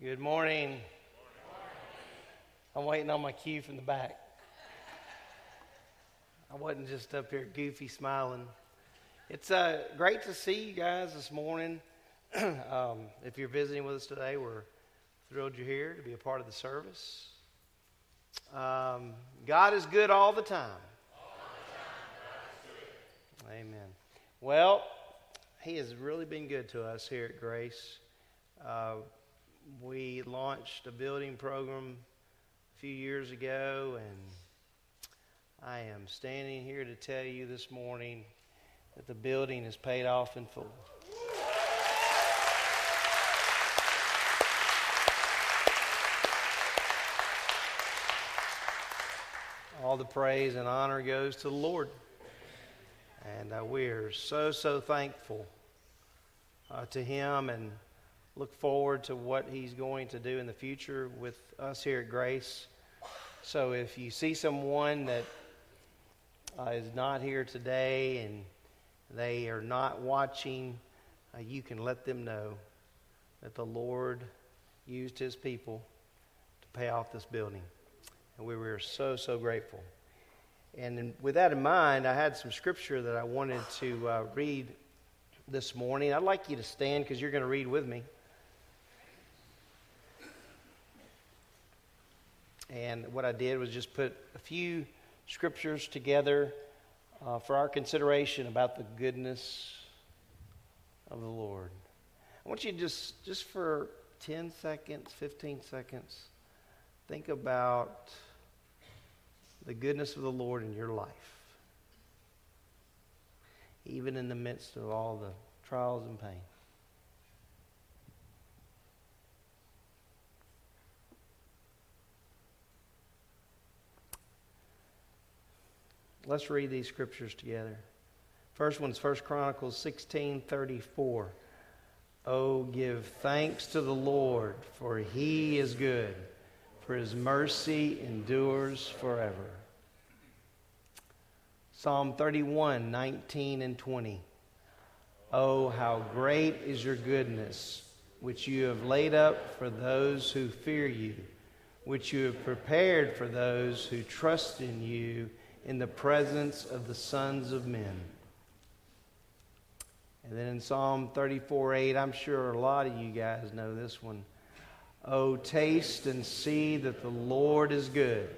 Good morning. I'm waiting on my cue from the back. I wasn't just up here goofy smiling. It's uh, great to see you guys this morning. um, if you're visiting with us today, we're thrilled you're here to be a part of the service. Um, God is good all the time. Amen. Well, He has really been good to us here at Grace. Uh, we launched a building program a few years ago, and I am standing here to tell you this morning that the building is paid off in full. All the praise and honor goes to the Lord. And uh, we are so, so thankful uh, to Him and look forward to what He's going to do in the future with us here at Grace. So if you see someone that uh, is not here today and they are not watching, uh, you can let them know that the Lord used His people to pay off this building. And we were so, so grateful. And with that in mind, I had some scripture that I wanted to uh, read this morning. I'd like you to stand because you're going to read with me. And what I did was just put a few scriptures together uh, for our consideration about the goodness of the Lord. I want you to just, just for 10 seconds, 15 seconds, think about the goodness of the Lord in your life, even in the midst of all the trials and pain. Let's read these scriptures together. First one's First Chronicles 16 34. Oh, give thanks to the Lord, for he is good, for his mercy endures forever. Psalm 31 19 and 20. Oh, how great is your goodness, which you have laid up for those who fear you, which you have prepared for those who trust in you in the presence of the sons of men. And then in Psalm 34 8, I'm sure a lot of you guys know this one. Oh, taste and see that the Lord is good.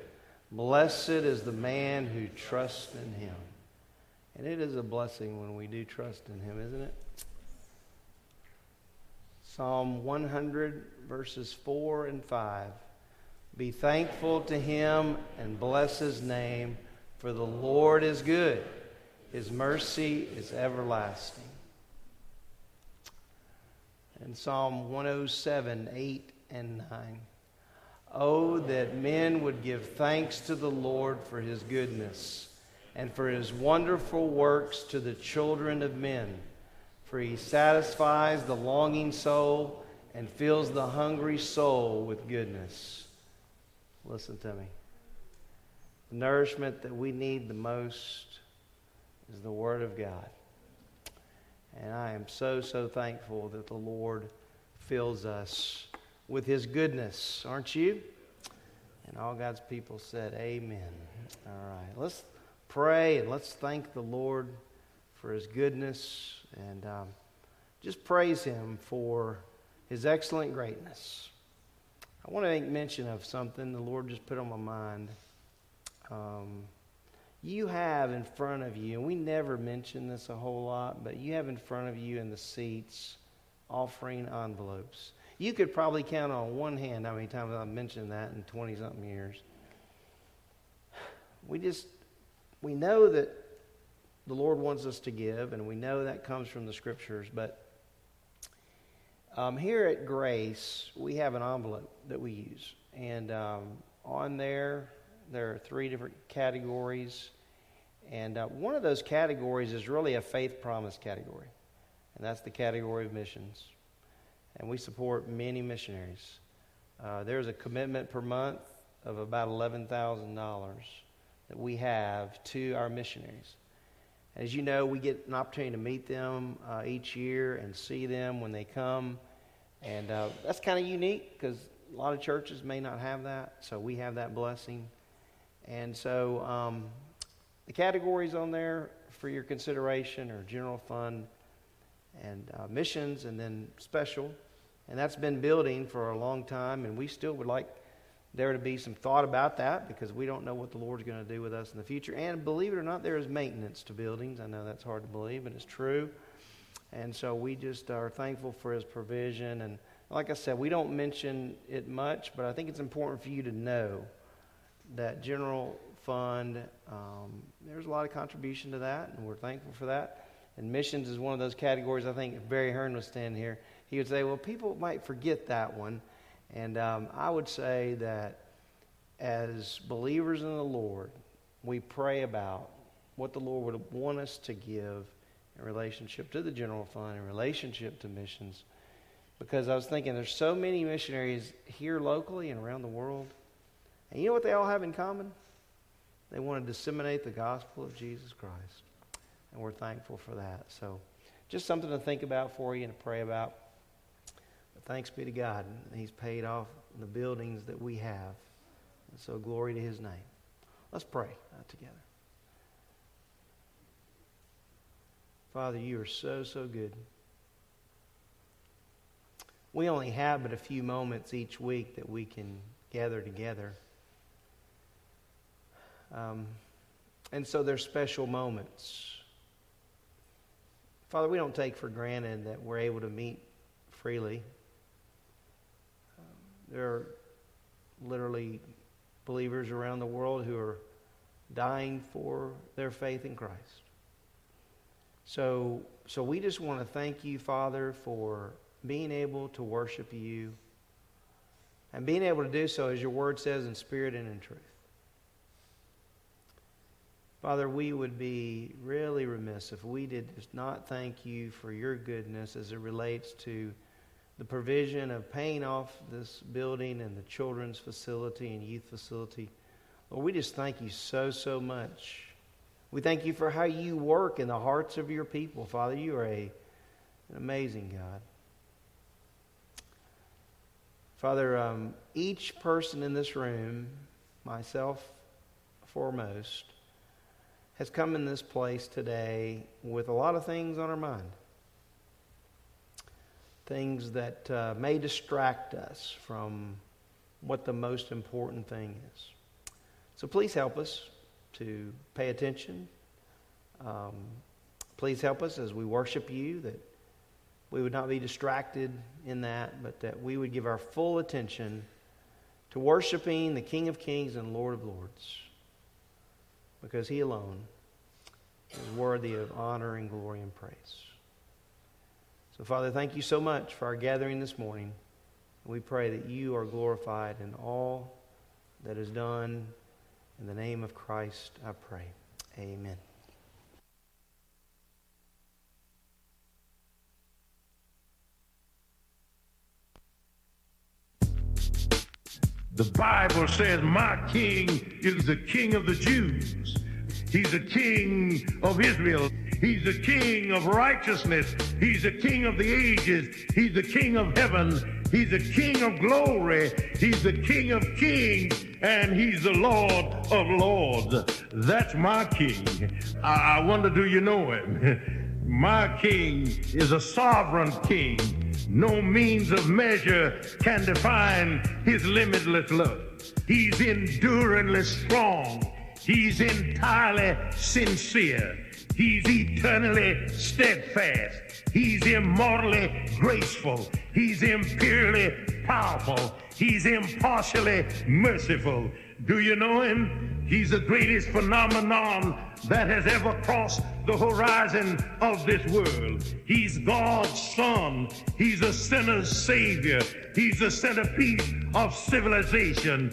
Blessed is the man who trusts in him. And it is a blessing when we do trust in him, isn't it? Psalm 100, verses 4 and 5. Be thankful to him and bless his name for the Lord is good, his mercy is everlasting. And Psalm 107, 8 and 9. Oh, that men would give thanks to the Lord for his goodness and for his wonderful works to the children of men. For he satisfies the longing soul and fills the hungry soul with goodness. Listen to me. The nourishment that we need the most is the Word of God. And I am so, so thankful that the Lord fills us with His goodness, aren't you? And all God's people said, Amen. All right, let's pray and let's thank the Lord for His goodness and um, just praise Him for His excellent greatness. I want to make mention of something the Lord just put on my mind. Um, you have in front of you, and we never mention this a whole lot, but you have in front of you in the seats offering envelopes. You could probably count on one hand how many times I've mentioned that in 20 something years. We just, we know that the Lord wants us to give, and we know that comes from the scriptures, but um, here at Grace, we have an envelope that we use. And um, on there, there are three different categories. And uh, one of those categories is really a faith promise category, and that's the category of missions. And we support many missionaries. Uh, there's a commitment per month of about $11,000 that we have to our missionaries. As you know, we get an opportunity to meet them uh, each year and see them when they come. And uh, that's kind of unique because a lot of churches may not have that, so we have that blessing. And so um, the categories on there for your consideration are general fund and uh, missions and then special. And that's been building for a long time, and we still would like there to be some thought about that because we don't know what the Lord's going to do with us in the future. And believe it or not, there is maintenance to buildings. I know that's hard to believe, but it's true. And so we just are thankful for His provision. And like I said, we don't mention it much, but I think it's important for you to know that general fund, um, there's a lot of contribution to that, and we're thankful for that. And missions is one of those categories. I think if Barry Hearn was standing here, he would say, well, people might forget that one. And um, I would say that as believers in the Lord, we pray about what the Lord would want us to give in relationship to the general fund, in relationship to missions. Because I was thinking there's so many missionaries here locally and around the world. And you know what they all have in common? They want to disseminate the gospel of Jesus Christ. And we're thankful for that. So just something to think about for you and to pray about. But thanks be to God. He's paid off the buildings that we have. And so glory to his name. Let's pray uh, together. Father, you are so, so good. We only have but a few moments each week that we can gather together. Um, and so they're special moments. Father, we don't take for granted that we're able to meet freely. Um, there are literally believers around the world who are dying for their faith in Christ. So, so we just want to thank you, Father, for being able to worship you and being able to do so, as your word says, in spirit and in truth. Father, we would be really remiss if we did not thank you for your goodness as it relates to the provision of paying off this building and the children's facility and youth facility. Lord, we just thank you so, so much. We thank you for how you work in the hearts of your people. Father, you are a, an amazing God. Father, um, each person in this room, myself foremost, has come in this place today with a lot of things on our mind. Things that uh, may distract us from what the most important thing is. So please help us to pay attention. Um, please help us as we worship you that we would not be distracted in that, but that we would give our full attention to worshiping the King of Kings and Lord of Lords because he alone is worthy of honor and glory and praise. So, Father, thank you so much for our gathering this morning. We pray that you are glorified in all that is done. In the name of Christ, I pray. Amen. The Bible says, My king is the king of the Jews. He's the king of Israel. He's the king of righteousness. He's the king of the ages. He's the king of heaven. He's the king of glory. He's the king of kings. And he's the Lord of lords. That's my king. I, I wonder, do you know him? my king is a sovereign king. No means of measure can define his limitless love. He's enduringly strong. He's entirely sincere. He's eternally steadfast. He's immortally graceful. He's imperially powerful. He's impartially merciful. Do you know him? He's the greatest phenomenon that has ever crossed the horizon of this world. He's God's son. He's a sinner's savior. He's the centerpiece of civilization.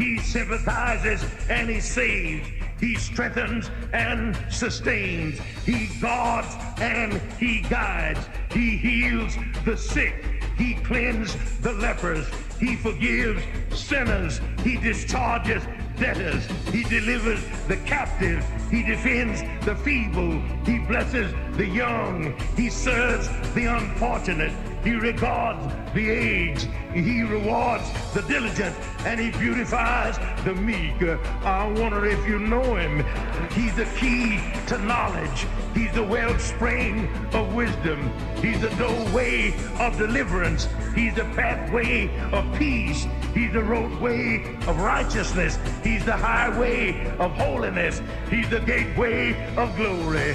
He sympathizes and he saves. He strengthens and sustains. He guards and he guides. He heals the sick. He cleanses the lepers. He forgives sinners. He discharges debtors. He delivers the captive. He defends the feeble. He blesses the young. He serves the unfortunate. He regards the aged. He rewards the diligent. And he beautifies the meek. I wonder if you know him. He's the key to knowledge. He's the wellspring of wisdom. He's the doorway of deliverance. He's the pathway of peace. He's the roadway of righteousness. He's the highway of holiness. He's the gateway of glory.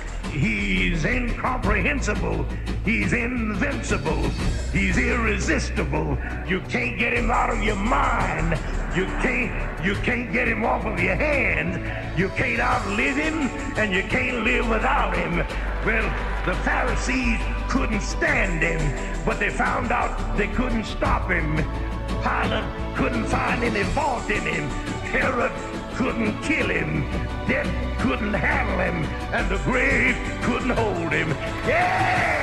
He's incomprehensible. He's invincible. He's irresistible. You can't get him out of your mind. You can't you can't get him off of your hand. You can't outlive him and you can't live without him. Well, the Pharisees couldn't stand him, but they found out they couldn't stop him. Pilate couldn't find any fault in him. Herod couldn't kill him. Death couldn't handle him. And the grave couldn't hold him. Yeah!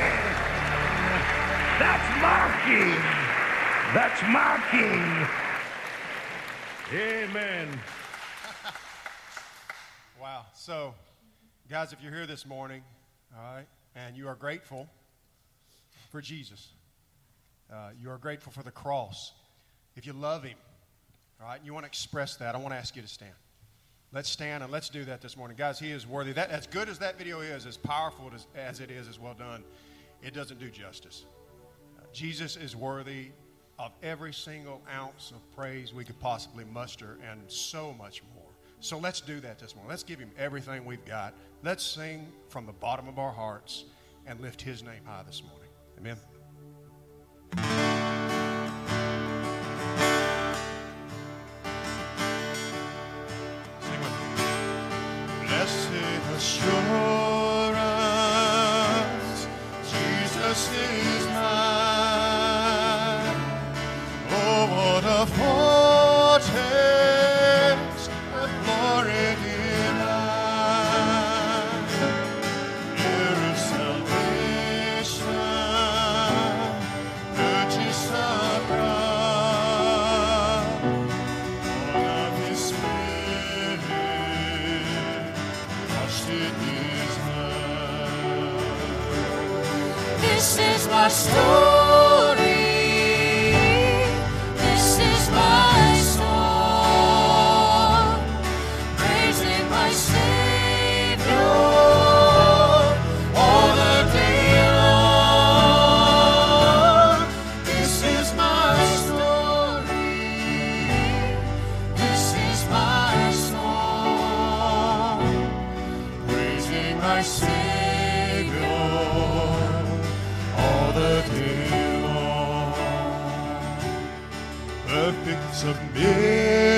That's my king. That's my king. Amen. Wow. So, guys, if you're here this morning, all right, and you are grateful for Jesus, uh, you are grateful for the cross. If you love Him, all right, and you want to express that, I want to ask you to stand. Let's stand and let's do that this morning. Guys, He is worthy. That, as good as that video is, as powerful as, as it is, as well done, it doesn't do justice. Uh, Jesus is worthy of every single ounce of praise we could possibly muster and so much more. So let's do that this morning. Let's give him everything we've got. Let's sing from the bottom of our hearts and lift his name high this morning. Amen. Blessed This is my story.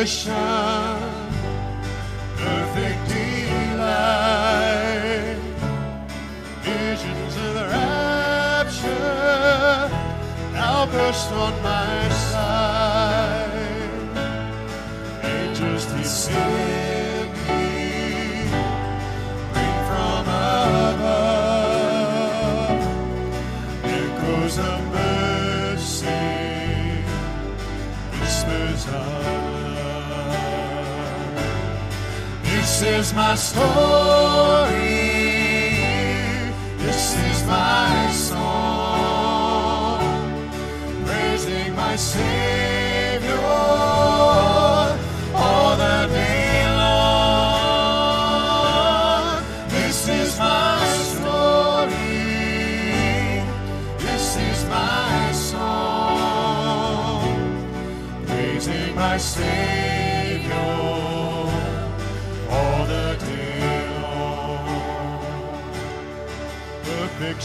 Submission, perfect delight, visions of the rapture now burst on my is my story. This is my song. Praising my Savior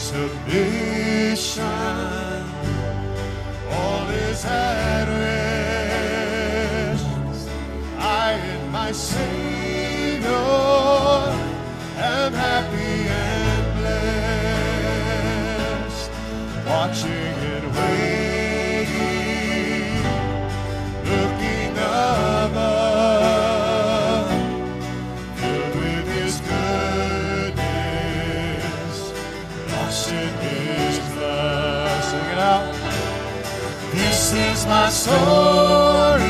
submission. All is at rest. I and my Savior. my story.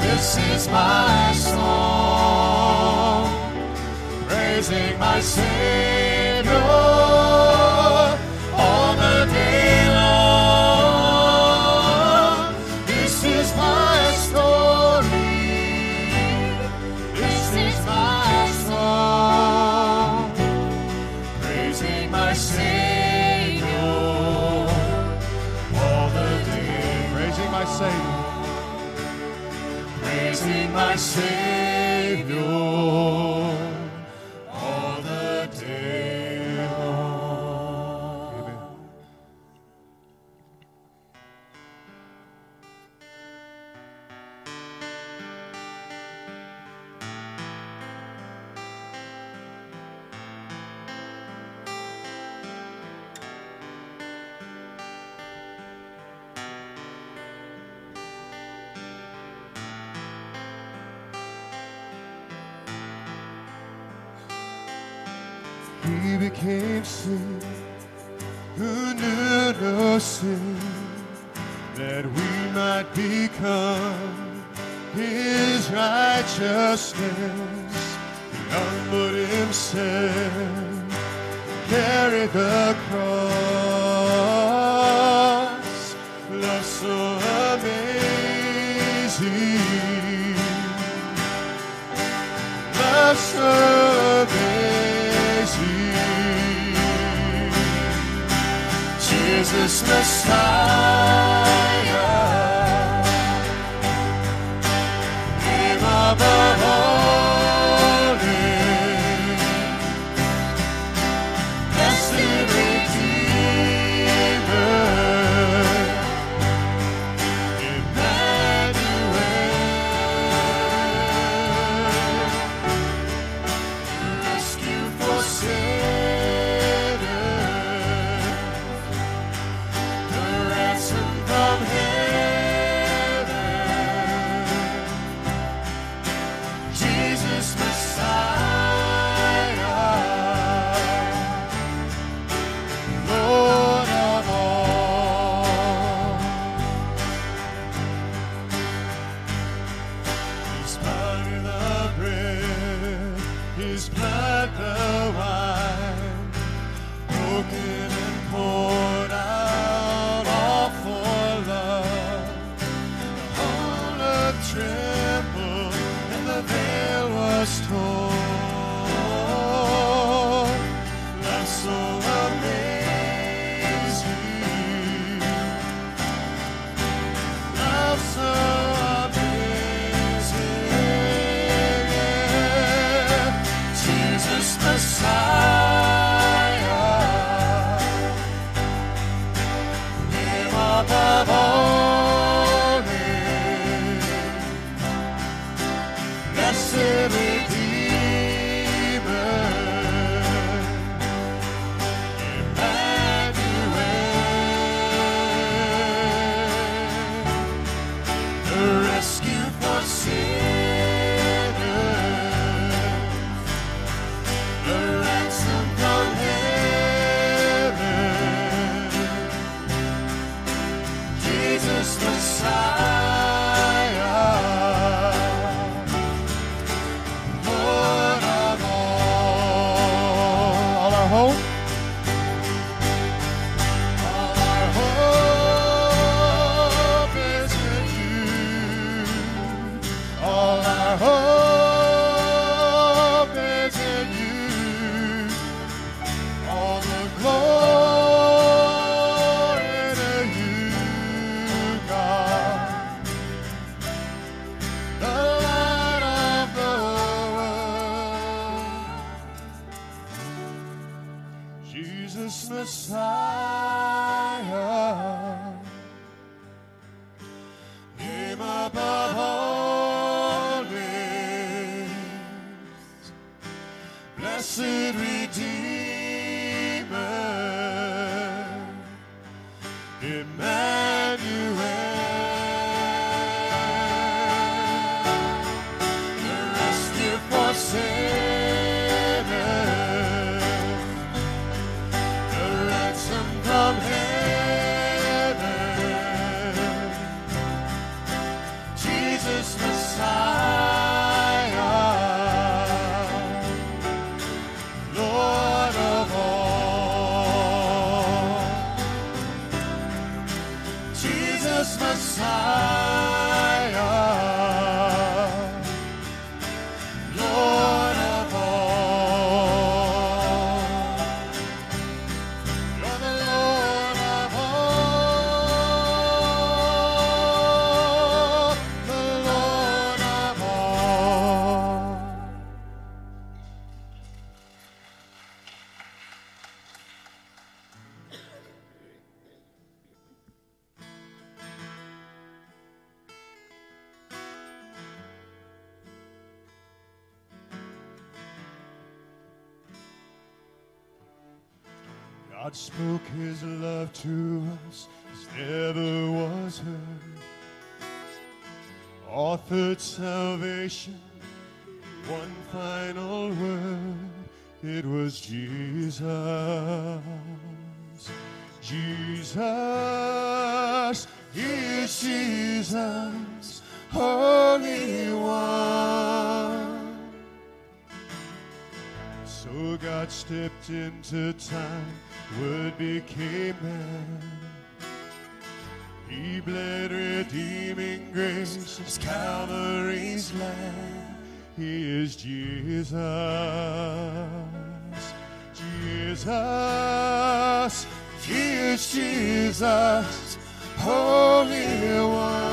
This is my song. Praising my Savior. Savior. He became sin who knew no sin that we might become His righteousness. He humbled Himself, carried the cross. side. Stepped into time, word became man. He bled redeeming grace as Calvary's land. He is Jesus. Jesus. He is Jesus. Holy One.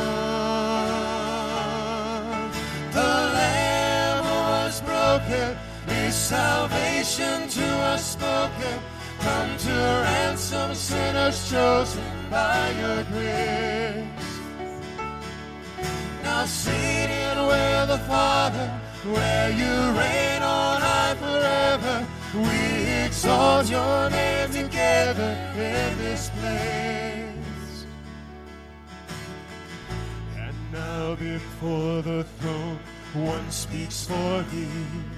The Lamb was broken. His salvation to us spoken. Come to ransom sinners chosen by your grace. Now seated with the Father, where you reign on high forever, we exalt your name together in this place. And now before the throne, one speaks for thee.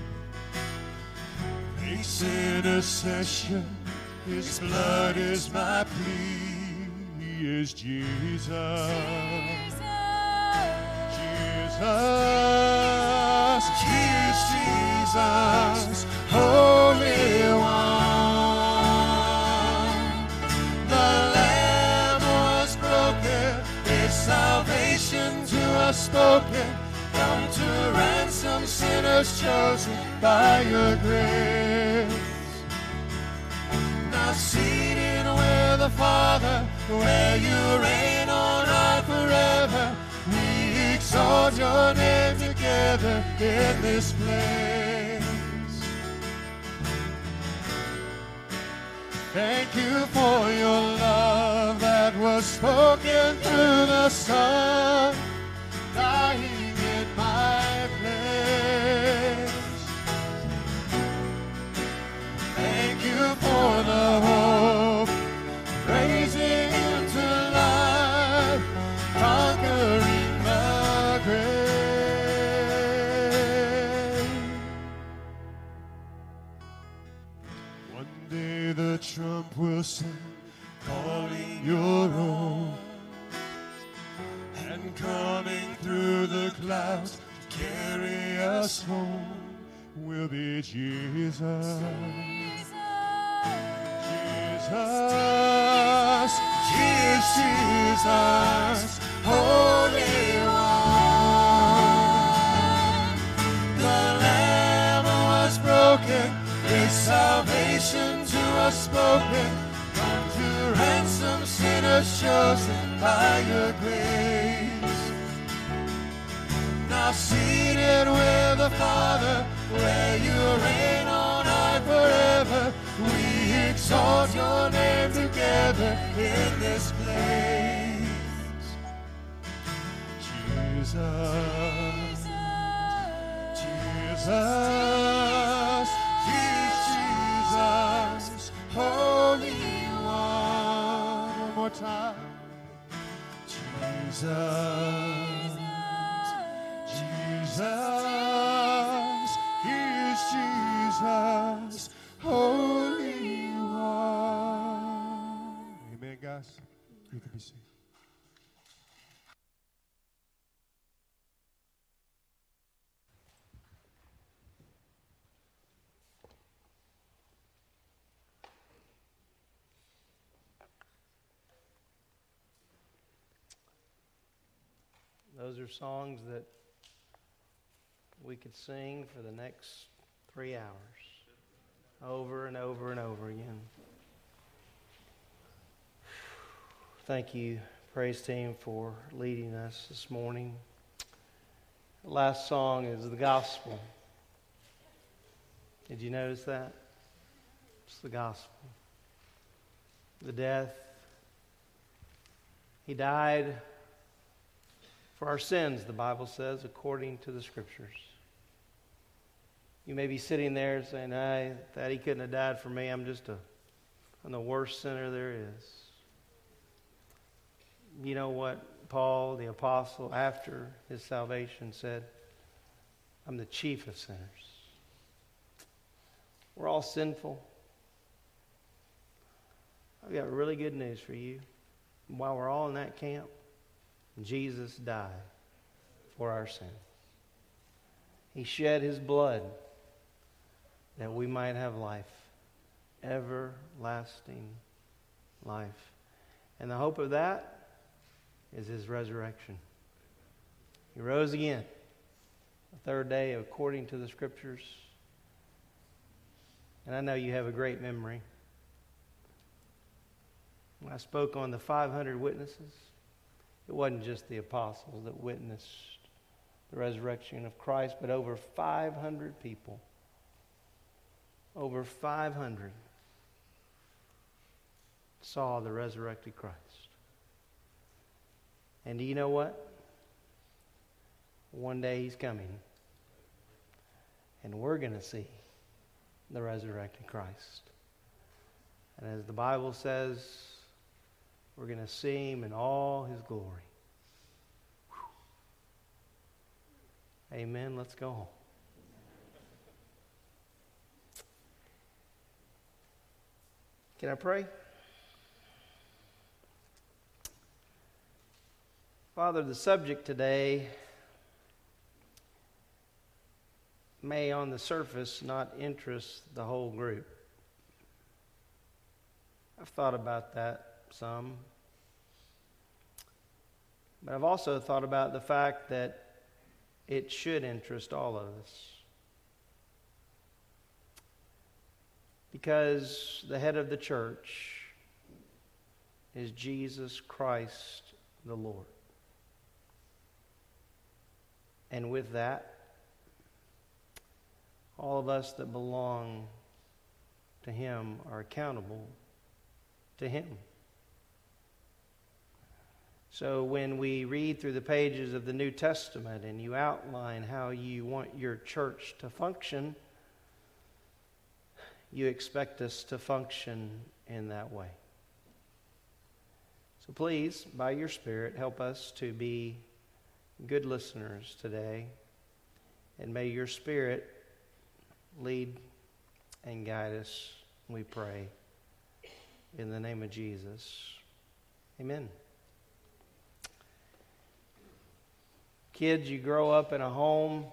Makes intercession, his blood is my plea. He is Jesus. Jesus, is Jesus, Holy One. The Lamb was broken, His salvation to us spoken. Ransom sinners chosen by Your grace. Now seated with the Father, where You reign on high forever. We exalt your name together in this place. Thank you for your love that was spoken through the Son, dying carry us home will be Jesus. Jesus, Jesus, Holy One. The Lamb was broken, His salvation to us spoken. Come to ransom sinners chosen by Your grace. Now seated with the Father, where You reign on high forever. We exalt your name together in this place. Jesus, Jesus, Jesus, Holy One. One more time. Jesus, Jesus, He is Jesus, Holy You can be seated. Those are songs that we could sing for the next three hours, over and over and over again. Thank you, praise team, for leading us this morning. Last song is the gospel. Did you notice that? It's the gospel. The death. He died for our sins, the Bible says, according to the scriptures. You may be sitting there saying, hey, that he couldn't have died for me. I'm just a, I'm the worst sinner there is. You know what Paul, the apostle, after his salvation said? I'm the chief of sinners. We're all sinful. I've got really good news for you. While we're all in that camp, Jesus died for our sins. He shed his blood that we might have life, everlasting life. And the hope of that is his resurrection. He rose again the third day according to the scriptures. And I know you have a great memory. When I spoke on the 500 witnesses, it wasn't just the apostles that witnessed the resurrection of Christ, but over 500 people. Over 500 saw the resurrected Christ. And do you know what? One day he's coming. And we're going to see the resurrected Christ. And as the Bible says, we're going to see him in all his glory. Whew. Amen. Let's go home. Can I pray? Father, the subject today may on the surface not interest the whole group. I've thought about that some. But I've also thought about the fact that it should interest all of us. Because the head of the church is Jesus Christ the Lord. And with that, all of us that belong to Him are accountable to Him. So when we read through the pages of the New Testament and you outline how you want your church to function, you expect us to function in that way. So please, by your Spirit, help us to be good listeners today. And may your Spirit lead and guide us, we pray. In the name of Jesus. Amen. Kids, you grow up in a home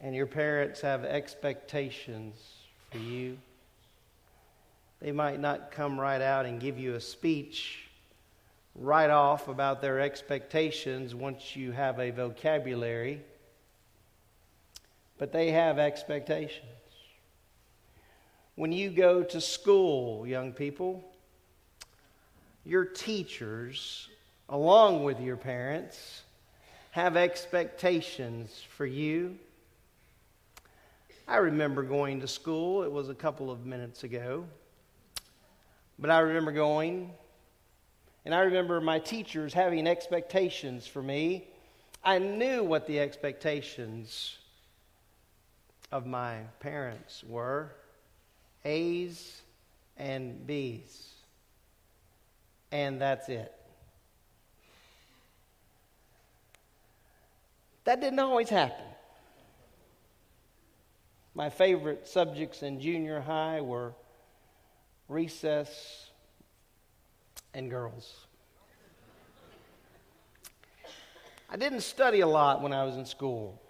and your parents have expectations for you. They might not come right out and give you a speech right off about their expectations once you have a vocabulary, but they have expectations. When you go to school, young people, your teachers along with your parents, have expectations for you. I remember going to school. It was a couple of minutes ago. But I remember going, and I remember my teachers having expectations for me. I knew what the expectations of my parents were A's and B's. And that's it. That didn't always happen. My favorite subjects in junior high were recess and girls. I didn't study a lot when I was in school.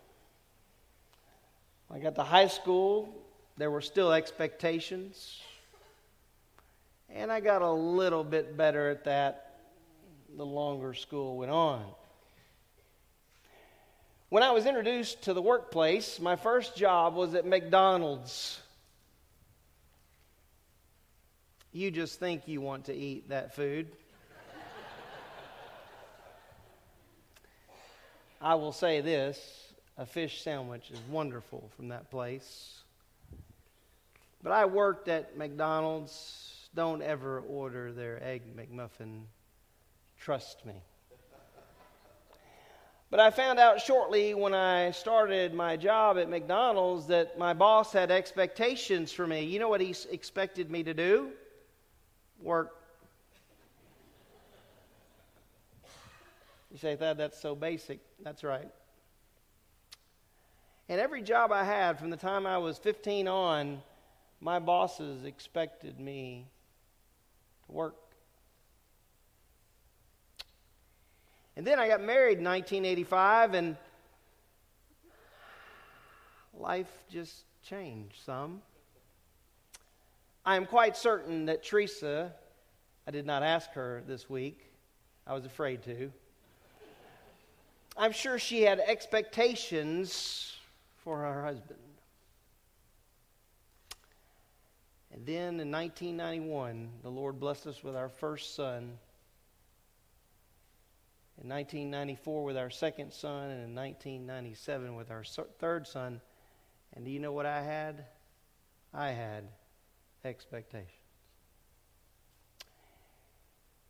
When I got to high school, there were still expectations. And I got a little bit better at that the longer school went on. When I was introduced to the workplace, my first job was at McDonald's. You just think you want to eat that food. I will say this a fish sandwich is wonderful from that place. But I worked at McDonald's. Don't ever order their Egg McMuffin. Trust me. But I found out shortly when I started my job at McDonald's that my boss had expectations for me. You know what he expected me to do? Work. You say, that that's so basic. That's right. And every job I had from the time I was 15 on, my bosses expected me to work. And then I got married in 1985, and life just changed some. I am quite certain that Teresa, I did not ask her this week, I was afraid to. I'm sure she had expectations for her husband. And then in 1991, the Lord blessed us with our first son. In 1994, with our second son, and in 1997, with our third son. And do you know what I had? I had expectations.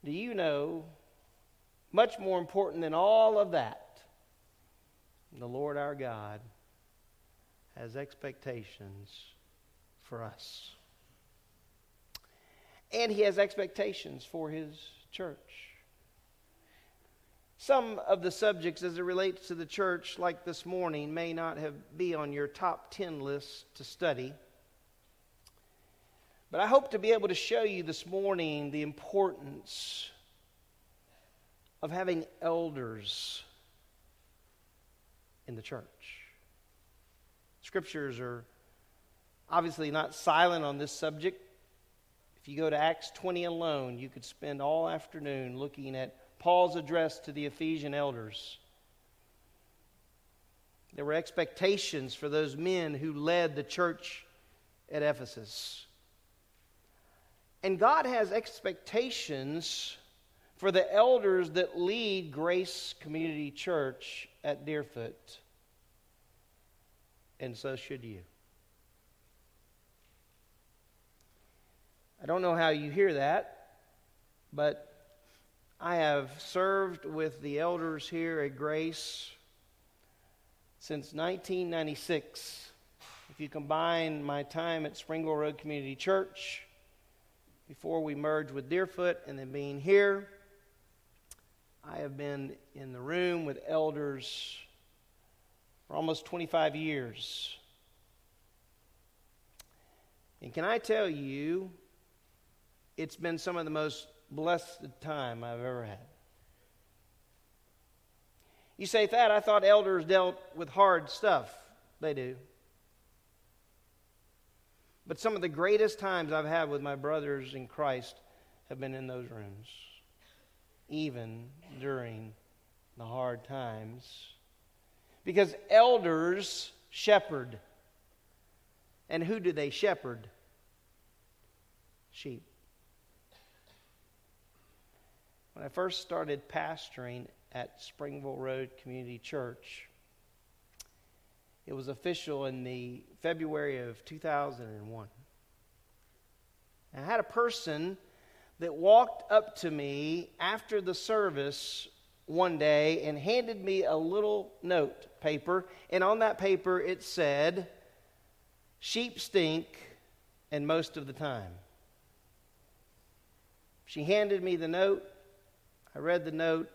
Do you know, much more important than all of that, the Lord our God has expectations for us and he has expectations for his church. Some of the subjects as it relates to the church, like this morning, may not have be on your top 10 list to study. But I hope to be able to show you this morning the importance of having elders in the church. Scriptures are obviously not silent on this subject. If you go to Acts 20 alone, you could spend all afternoon looking at Paul's address to the Ephesian elders. There were expectations for those men who led the church at Ephesus. And God has expectations for the elders that lead Grace Community Church at Deerfoot. And so should you. I don't know how you hear that, but I have served with the elders here at Grace since 1996. If you combine my time at Springville Road Community Church, before we merged with Deerfoot, and then being here, I have been in the room with elders for almost 25 years. And can I tell you, it's been some of the most blessed time I've ever had. You say, Thad, I thought elders dealt with hard stuff. They do. But some of the greatest times I've had with my brothers in Christ have been in those rooms, even during the hard times. Because elders shepherd. And who do they shepherd? Sheep. When I first started pastoring at Springville Road Community Church, It was official in the February of 2001. I had a person that walked up to me after the service one day and handed me a little note paper, and on that paper it said, Sheep stink, and most of the time. She handed me the note. I read the note.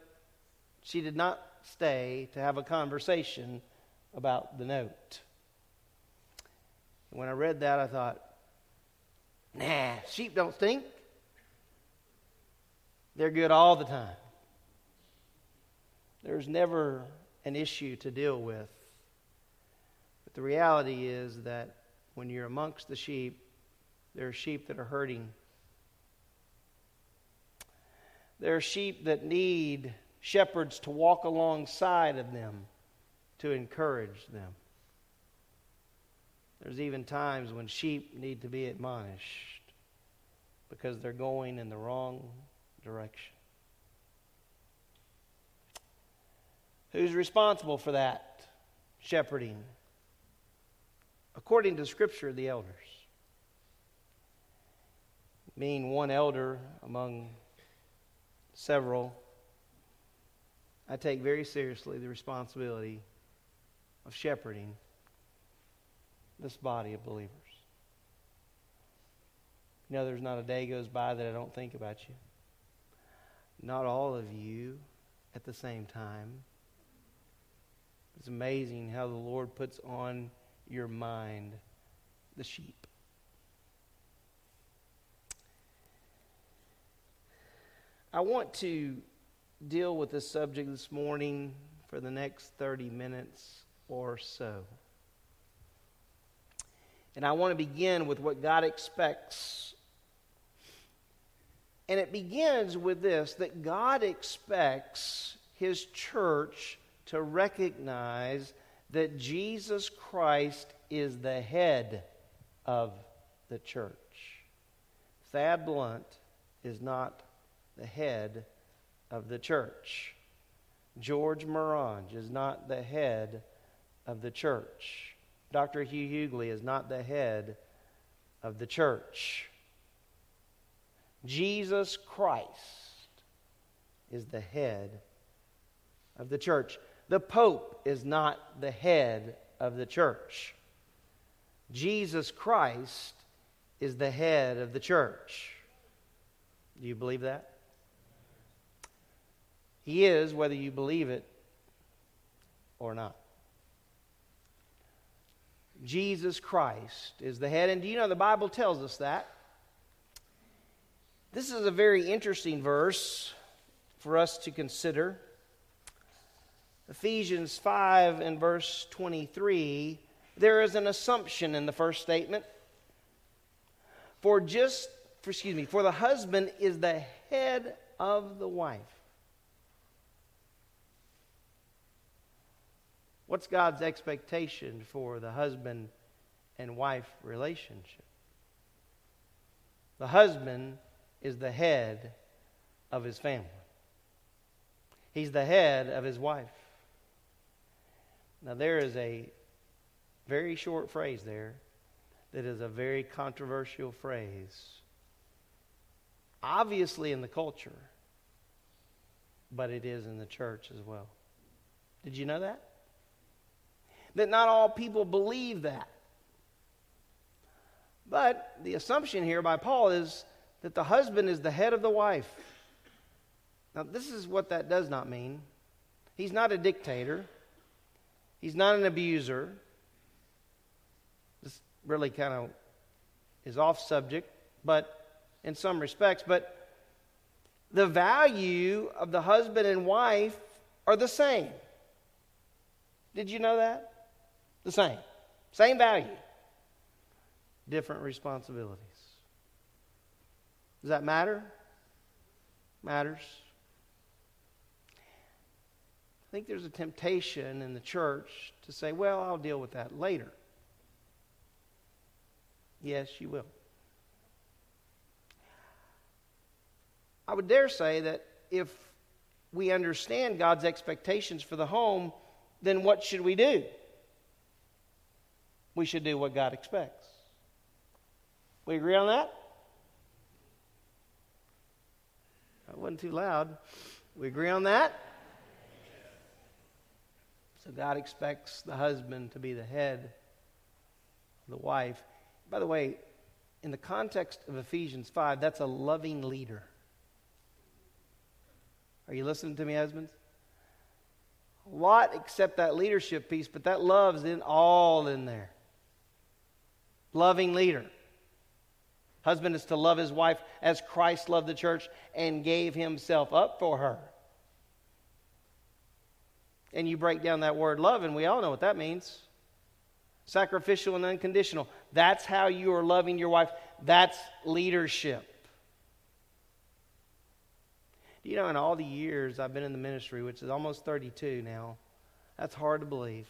She did not stay to have a conversation about the note. When I read that, I thought, nah, sheep don't stink. They're good all the time. There's never an issue to deal with. But the reality is that when you're amongst the sheep, there are sheep that are hurting. There are sheep that need shepherds to walk alongside of them to encourage them. There's even times when sheep need to be admonished because they're going in the wrong direction. Who's responsible for that shepherding? According to Scripture, the elders. Being one elder among several, I take very seriously the responsibility of shepherding this body of believers. You know, there's not a day goes by that I don't think about you. Not all of you at the same time. It's amazing how the Lord puts on your mind the sheep. I want to deal with this subject this morning for the next 30 minutes or so. And I want to begin with what God expects. And it begins with this that God expects His church to recognize that Jesus Christ is the head of the church. Thad Blunt is not the head of the church. George Morange is not the head of the church. Dr. Hugh Hughley is not the head of the church. Jesus Christ is the head of the church. The Pope is not the head of the church. Jesus Christ is the head of the church. Do you believe that? He is, whether you believe it or not. Jesus Christ is the head. And do you know the Bible tells us that? This is a very interesting verse for us to consider. Ephesians 5 and verse 23, there is an assumption in the first statement. For just, for, excuse me, for the husband is the head of the wife What's God's expectation for the husband and wife relationship? The husband is the head of his family, he's the head of his wife. Now, there is a very short phrase there that is a very controversial phrase. Obviously, in the culture, but it is in the church as well. Did you know that? That not all people believe that. But the assumption here by Paul is that the husband is the head of the wife. Now, this is what that does not mean. He's not a dictator, he's not an abuser. This really kind of is off subject, but in some respects, but the value of the husband and wife are the same. Did you know that? The same. Same value. Different responsibilities. Does that matter? Matters. I think there's a temptation in the church to say, well, I'll deal with that later. Yes, you will. I would dare say that if we understand God's expectations for the home, then what should we do? We should do what God expects. We agree on that? That wasn't too loud. We agree on that? So God expects the husband to be the head of the wife. By the way, in the context of Ephesians 5, that's a loving leader. Are you listening to me, husbands? A lot except that leadership piece, but that love's in all in there. Loving leader. Husband is to love his wife as Christ loved the church and gave himself up for her. And you break down that word love, and we all know what that means sacrificial and unconditional. That's how you are loving your wife. That's leadership. You know, in all the years I've been in the ministry, which is almost 32 now, that's hard to believe.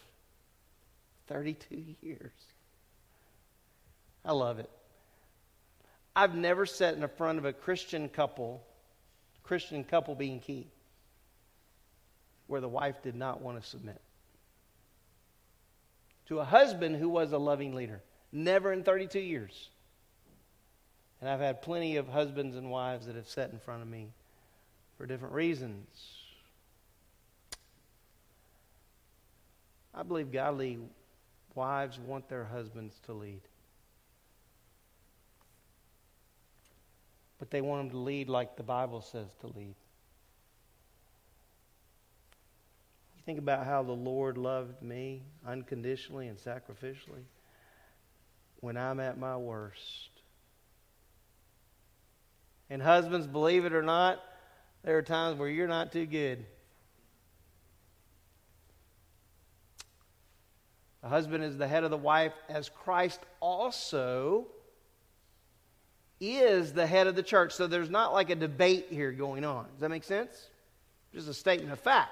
32 years. I love it. I've never sat in front of a Christian couple, Christian couple being key, where the wife did not want to submit. To a husband who was a loving leader. Never in 32 years. And I've had plenty of husbands and wives that have sat in front of me for different reasons. I believe godly wives want their husbands to lead. But they want them to lead like the Bible says to lead. You think about how the Lord loved me unconditionally and sacrificially when I'm at my worst. And husbands, believe it or not, there are times where you're not too good. The husband is the head of the wife, as Christ also is the head of the church. So there's not like a debate here going on. Does that make sense? Just a statement of fact.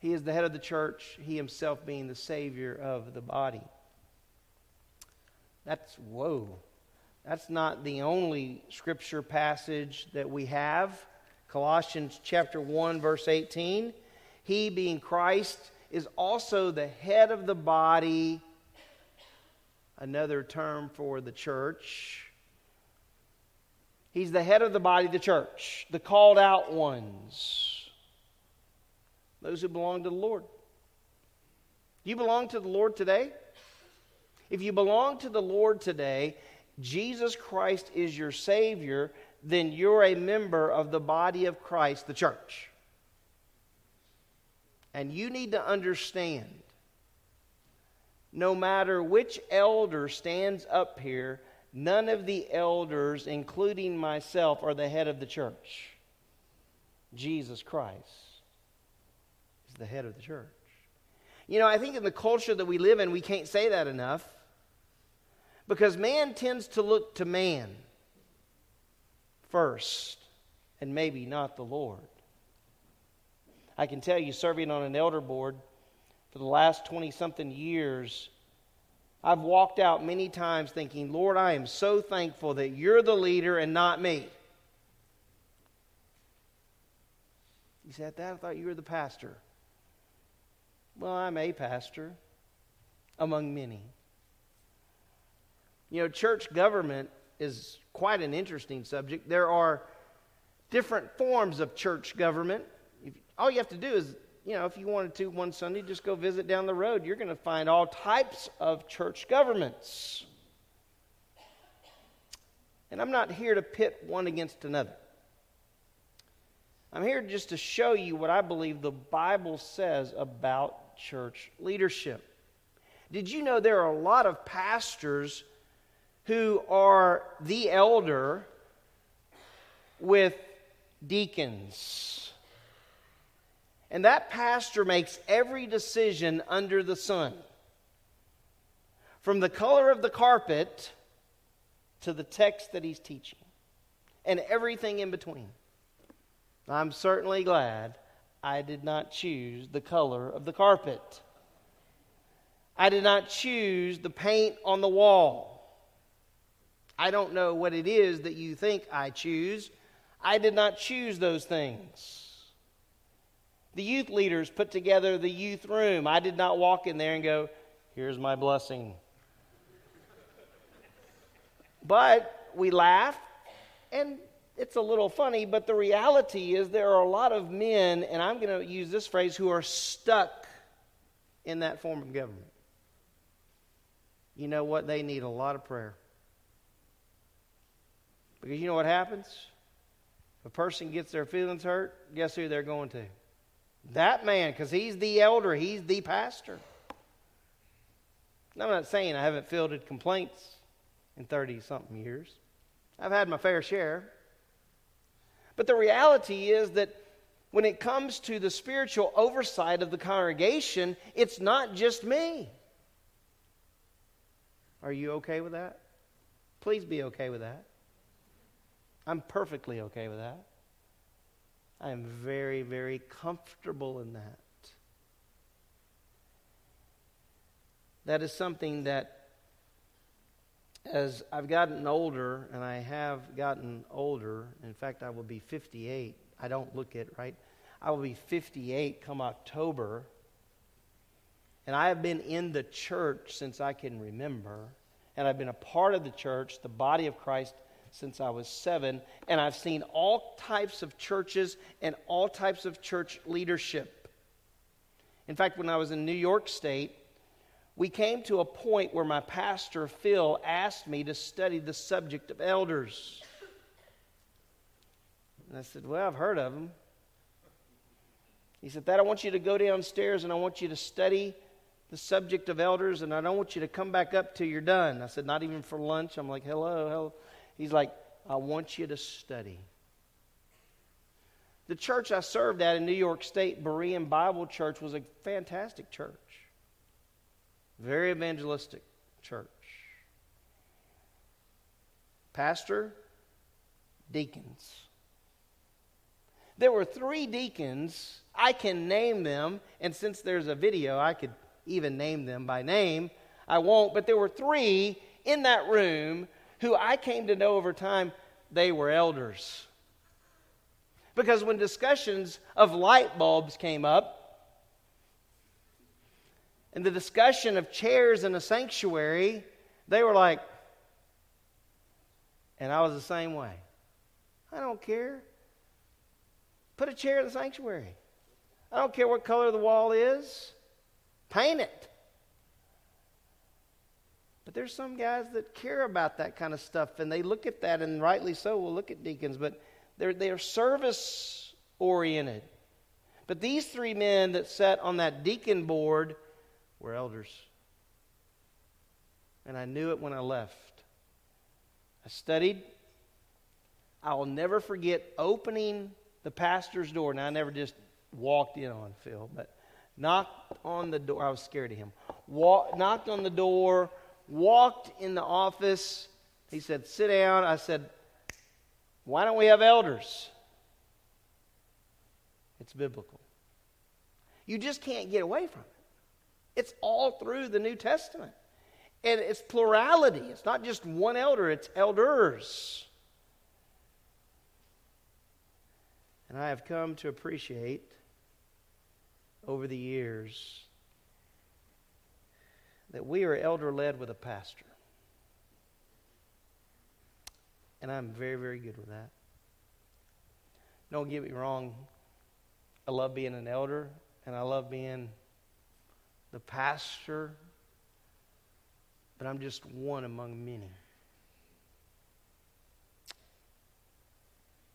He is the head of the church, he himself being the Savior of the body. That's, whoa. That's not the only scripture passage that we have. Colossians chapter 1 verse 18. He being Christ is also the head of the body, another term for the church. He's the head of the body, the church, the called out ones, those who belong to the Lord. Do you belong to the Lord today? If you belong to the Lord today, Jesus Christ is your Savior, then you're a member of the body of Christ, the church. And you need to understand no matter which elder stands up here, none of the elders, including myself, are the head of the church. Jesus Christ is the head of the church. You know, I think in the culture that we live in, we can't say that enough. Because man tends to look to man first, and maybe not the Lord. I can tell you, serving on an elder board for the last 20 something years, I've walked out many times thinking, Lord, I am so thankful that you're the leader and not me. You said that? I thought you were the pastor. Well, I'm a pastor among many. You know, church government is quite an interesting subject. There are different forms of church government. All you have to do is, you know, if you wanted to one Sunday, just go visit down the road. You're going to find all types of church governments. And I'm not here to pit one against another. I'm here just to show you what I believe the Bible says about church leadership. Did you know there are a lot of pastors who are the elder with deacons. And that pastor makes every decision under the sun. From the color of the carpet to the text that he's teaching, and everything in between. I'm certainly glad I did not choose the color of the carpet. I did not choose the paint on the wall. I don't know what it is that you think I choose. I did not choose those things. The youth leaders put together the youth room. I did not walk in there and go, Here's my blessing. But we laugh, and it's a little funny, but the reality is there are a lot of men, and I'm going to use this phrase, who are stuck in that form of government. You know what? They need a lot of prayer. Because you know what happens? If a person gets their feelings hurt, guess who they're going to? That man, because he's the elder, he's the pastor. I'm not saying I haven't fielded complaints in 30 something years. I've had my fair share. But the reality is that when it comes to the spiritual oversight of the congregation, it's not just me. Are you okay with that? Please be okay with that. I'm perfectly okay with that. I am very, very comfortable in that. That is something that, as I've gotten older, and I have gotten older, in fact, I will be 58. I don't look it, right? I will be 58 come October. And I have been in the church since I can remember. And I've been a part of the church, the body of Christ, since I was seven, and I've seen all types of churches and all types of church leadership. In fact, when I was in New York State, we came to a point where my pastor, Phil, asked me to study the subject of elders. And I said, Well, I've heard of them. He said, That I want you to go downstairs and I want you to study the subject of elders, and I don't want you to come back up till you're done. I said, Not even for lunch. I'm like, Hello, hello. He's like, I want you to study. The church I served at in New York State, Berean Bible Church, was a fantastic church. Very evangelistic church. Pastor, deacons. There were three deacons. I can name them, and since there's a video, I could even name them by name. I won't, but there were three in that room who I came to know over time, they were elders. Because when discussions of light bulbs came up, and the discussion of chairs in a sanctuary, they were like, and I was the same way. I don't care. Put a chair in the sanctuary. I don't care what color the wall is. Paint it. But there's some guys that care about that kind of stuff, and they look at that, and rightly so. We'll look at deacons, but they're, they're service oriented. But these three men that sat on that deacon board were elders. And I knew it when I left. I studied. I will never forget opening the pastor's door. Now, I never just walked in on Phil, but knocked on the door. I was scared of him. Walk, knocked on the door walked in the office. He said, Sit down. I said, Why don't we have elders? It's biblical. You just can't get away from it. It's all through the New Testament. And it's plurality. It's not just one elder, it's elders. And I have come to appreciate over the years that we are elder led with a pastor. And I'm very, very good with that. Don't get me wrong. I love being an elder, and I love being the pastor, but I'm just one among many.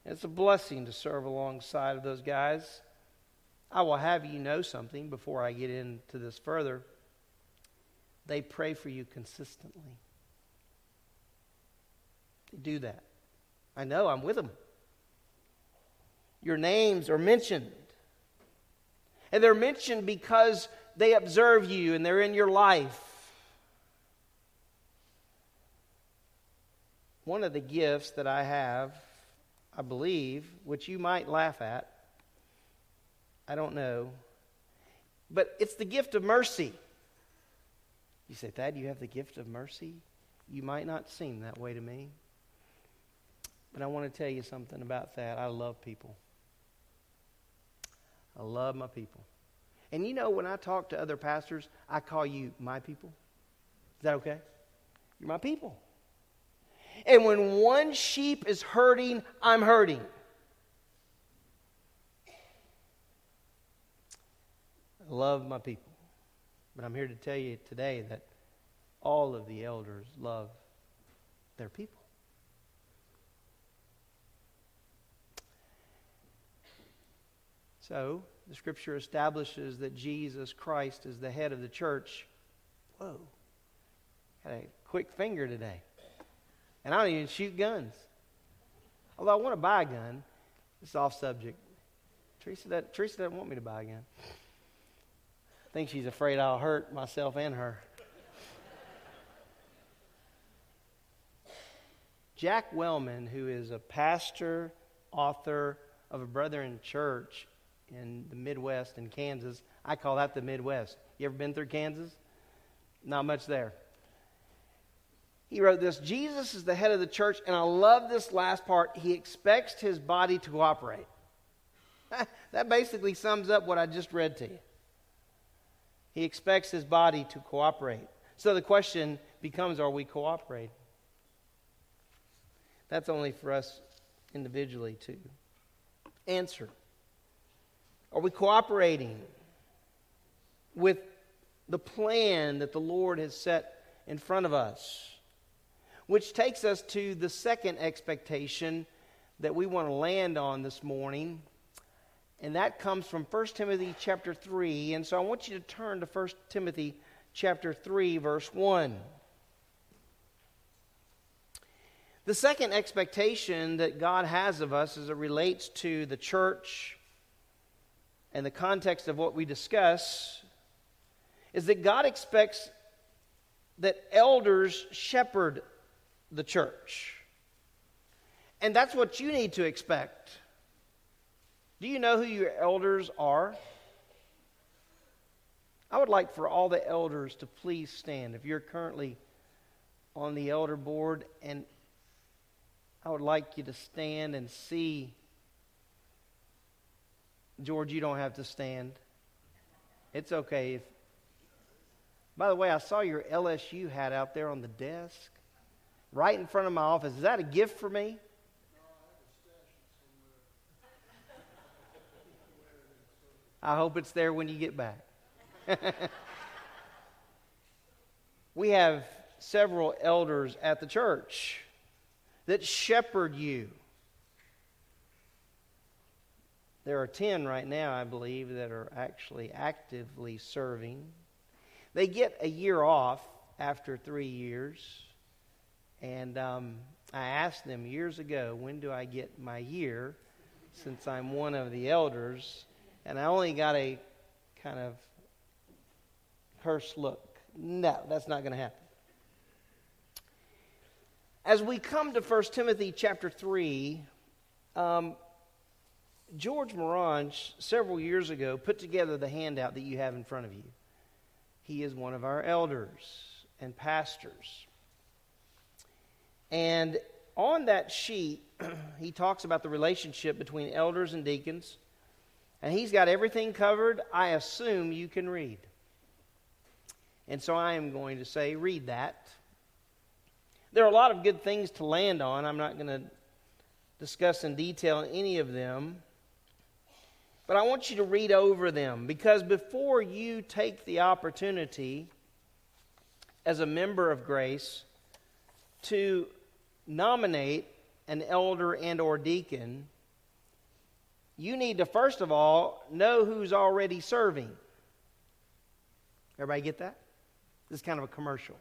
It's a blessing to serve alongside of those guys. I will have you know something before I get into this further. They pray for you consistently. They do that. I know, I'm with them. Your names are mentioned. And they're mentioned because they observe you and they're in your life. One of the gifts that I have, I believe, which you might laugh at, I don't know, but it's the gift of mercy. You say, Thad, you have the gift of mercy? You might not seem that way to me. But I want to tell you something about that. I love people. I love my people. And you know, when I talk to other pastors, I call you my people. Is that okay? You're my people. And when one sheep is hurting, I'm hurting. I love my people. But I'm here to tell you today that all of the elders love their people. So, the scripture establishes that Jesus Christ is the head of the church. Whoa. Got a quick finger today. And I don't even shoot guns. Although I want to buy a gun. It's off subject. Teresa, that, Teresa doesn't want me to buy a gun. Think she's afraid I'll hurt myself and her. Jack Wellman, who is a pastor, author of a Brethren church in the Midwest in Kansas. I call that the Midwest. You ever been through Kansas? Not much there. He wrote this Jesus is the head of the church, and I love this last part. He expects his body to cooperate. that basically sums up what I just read to you. He expects his body to cooperate. So the question becomes are we cooperating? That's only for us individually to answer. Are we cooperating with the plan that the Lord has set in front of us? Which takes us to the second expectation that we want to land on this morning. And that comes from 1 Timothy chapter 3. And so I want you to turn to 1 Timothy chapter 3, verse 1. The second expectation that God has of us as it relates to the church and the context of what we discuss is that God expects that elders shepherd the church. And that's what you need to expect. Do you know who your elders are? I would like for all the elders to please stand. If you're currently on the elder board, and I would like you to stand and see George, you don't have to stand. It's okay. If, by the way, I saw your LSU hat out there on the desk, right in front of my office. Is that a gift for me? I hope it's there when you get back. we have several elders at the church that shepherd you. There are 10 right now, I believe, that are actually actively serving. They get a year off after three years. And um, I asked them years ago, when do I get my year since I'm one of the elders? And I only got a kind of cursed look. No, that's not going to happen. As we come to 1 Timothy chapter 3, um, George Morange, several years ago, put together the handout that you have in front of you. He is one of our elders and pastors. And on that sheet, he talks about the relationship between elders and deacons. And he's got everything covered. I assume you can read. And so I am going to say, read that. There are a lot of good things to land on. I'm not going to discuss in detail any of them. But I want you to read over them because before you take the opportunity as a member of grace to nominate an elder and or deacon, you need to first of all know who's already serving. Everybody get that? This is kind of a commercial.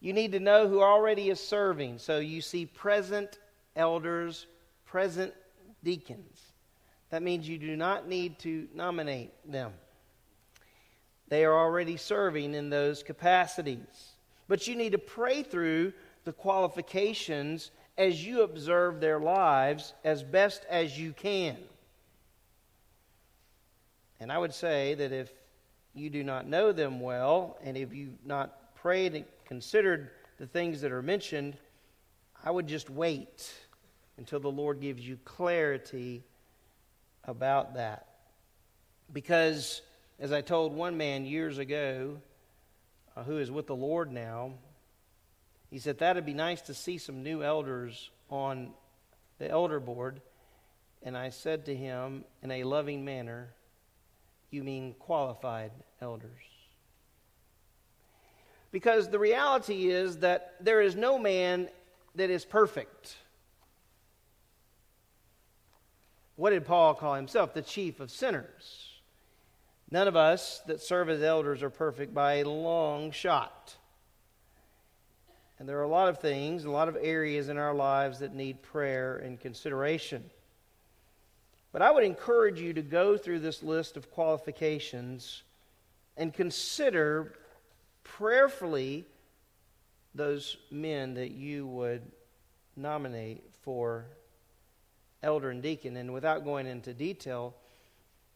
You need to know who already is serving. So you see present elders, present deacons. That means you do not need to nominate them. They are already serving in those capacities. But you need to pray through the qualifications as you observe their lives as best as you can. And I would say that if you do not know them well, and if you've not prayed and considered the things that are mentioned, I would just wait until the Lord gives you clarity about that. Because, as I told one man years ago, uh, who is with the Lord now, he said that'd be nice to see some new elders on the elder board. And I said to him in a loving manner, You mean qualified elders? Because the reality is that there is no man that is perfect. What did Paul call himself? The chief of sinners. None of us that serve as elders are perfect by a long shot. And there are a lot of things, a lot of areas in our lives that need prayer and consideration. But I would encourage you to go through this list of qualifications and consider prayerfully those men that you would nominate for elder and deacon. And without going into detail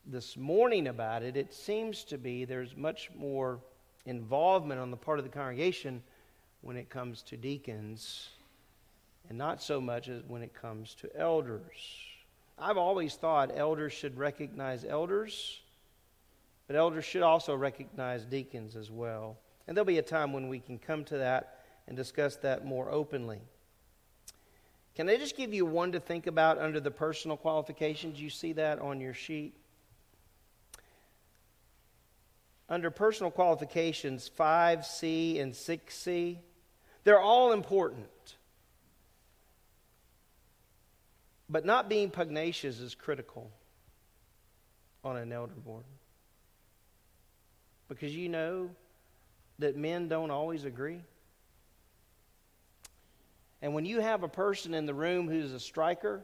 this morning about it, it seems to be there's much more involvement on the part of the congregation when it comes to deacons and not so much as when it comes to elders. I've always thought elders should recognize elders, but elders should also recognize deacons as well. And there'll be a time when we can come to that and discuss that more openly. Can I just give you one to think about under the personal qualifications? You see that on your sheet? Under personal qualifications, 5C and 6C, they're all important. But not being pugnacious is critical on an elder board. Because you know that men don't always agree. And when you have a person in the room who's a striker,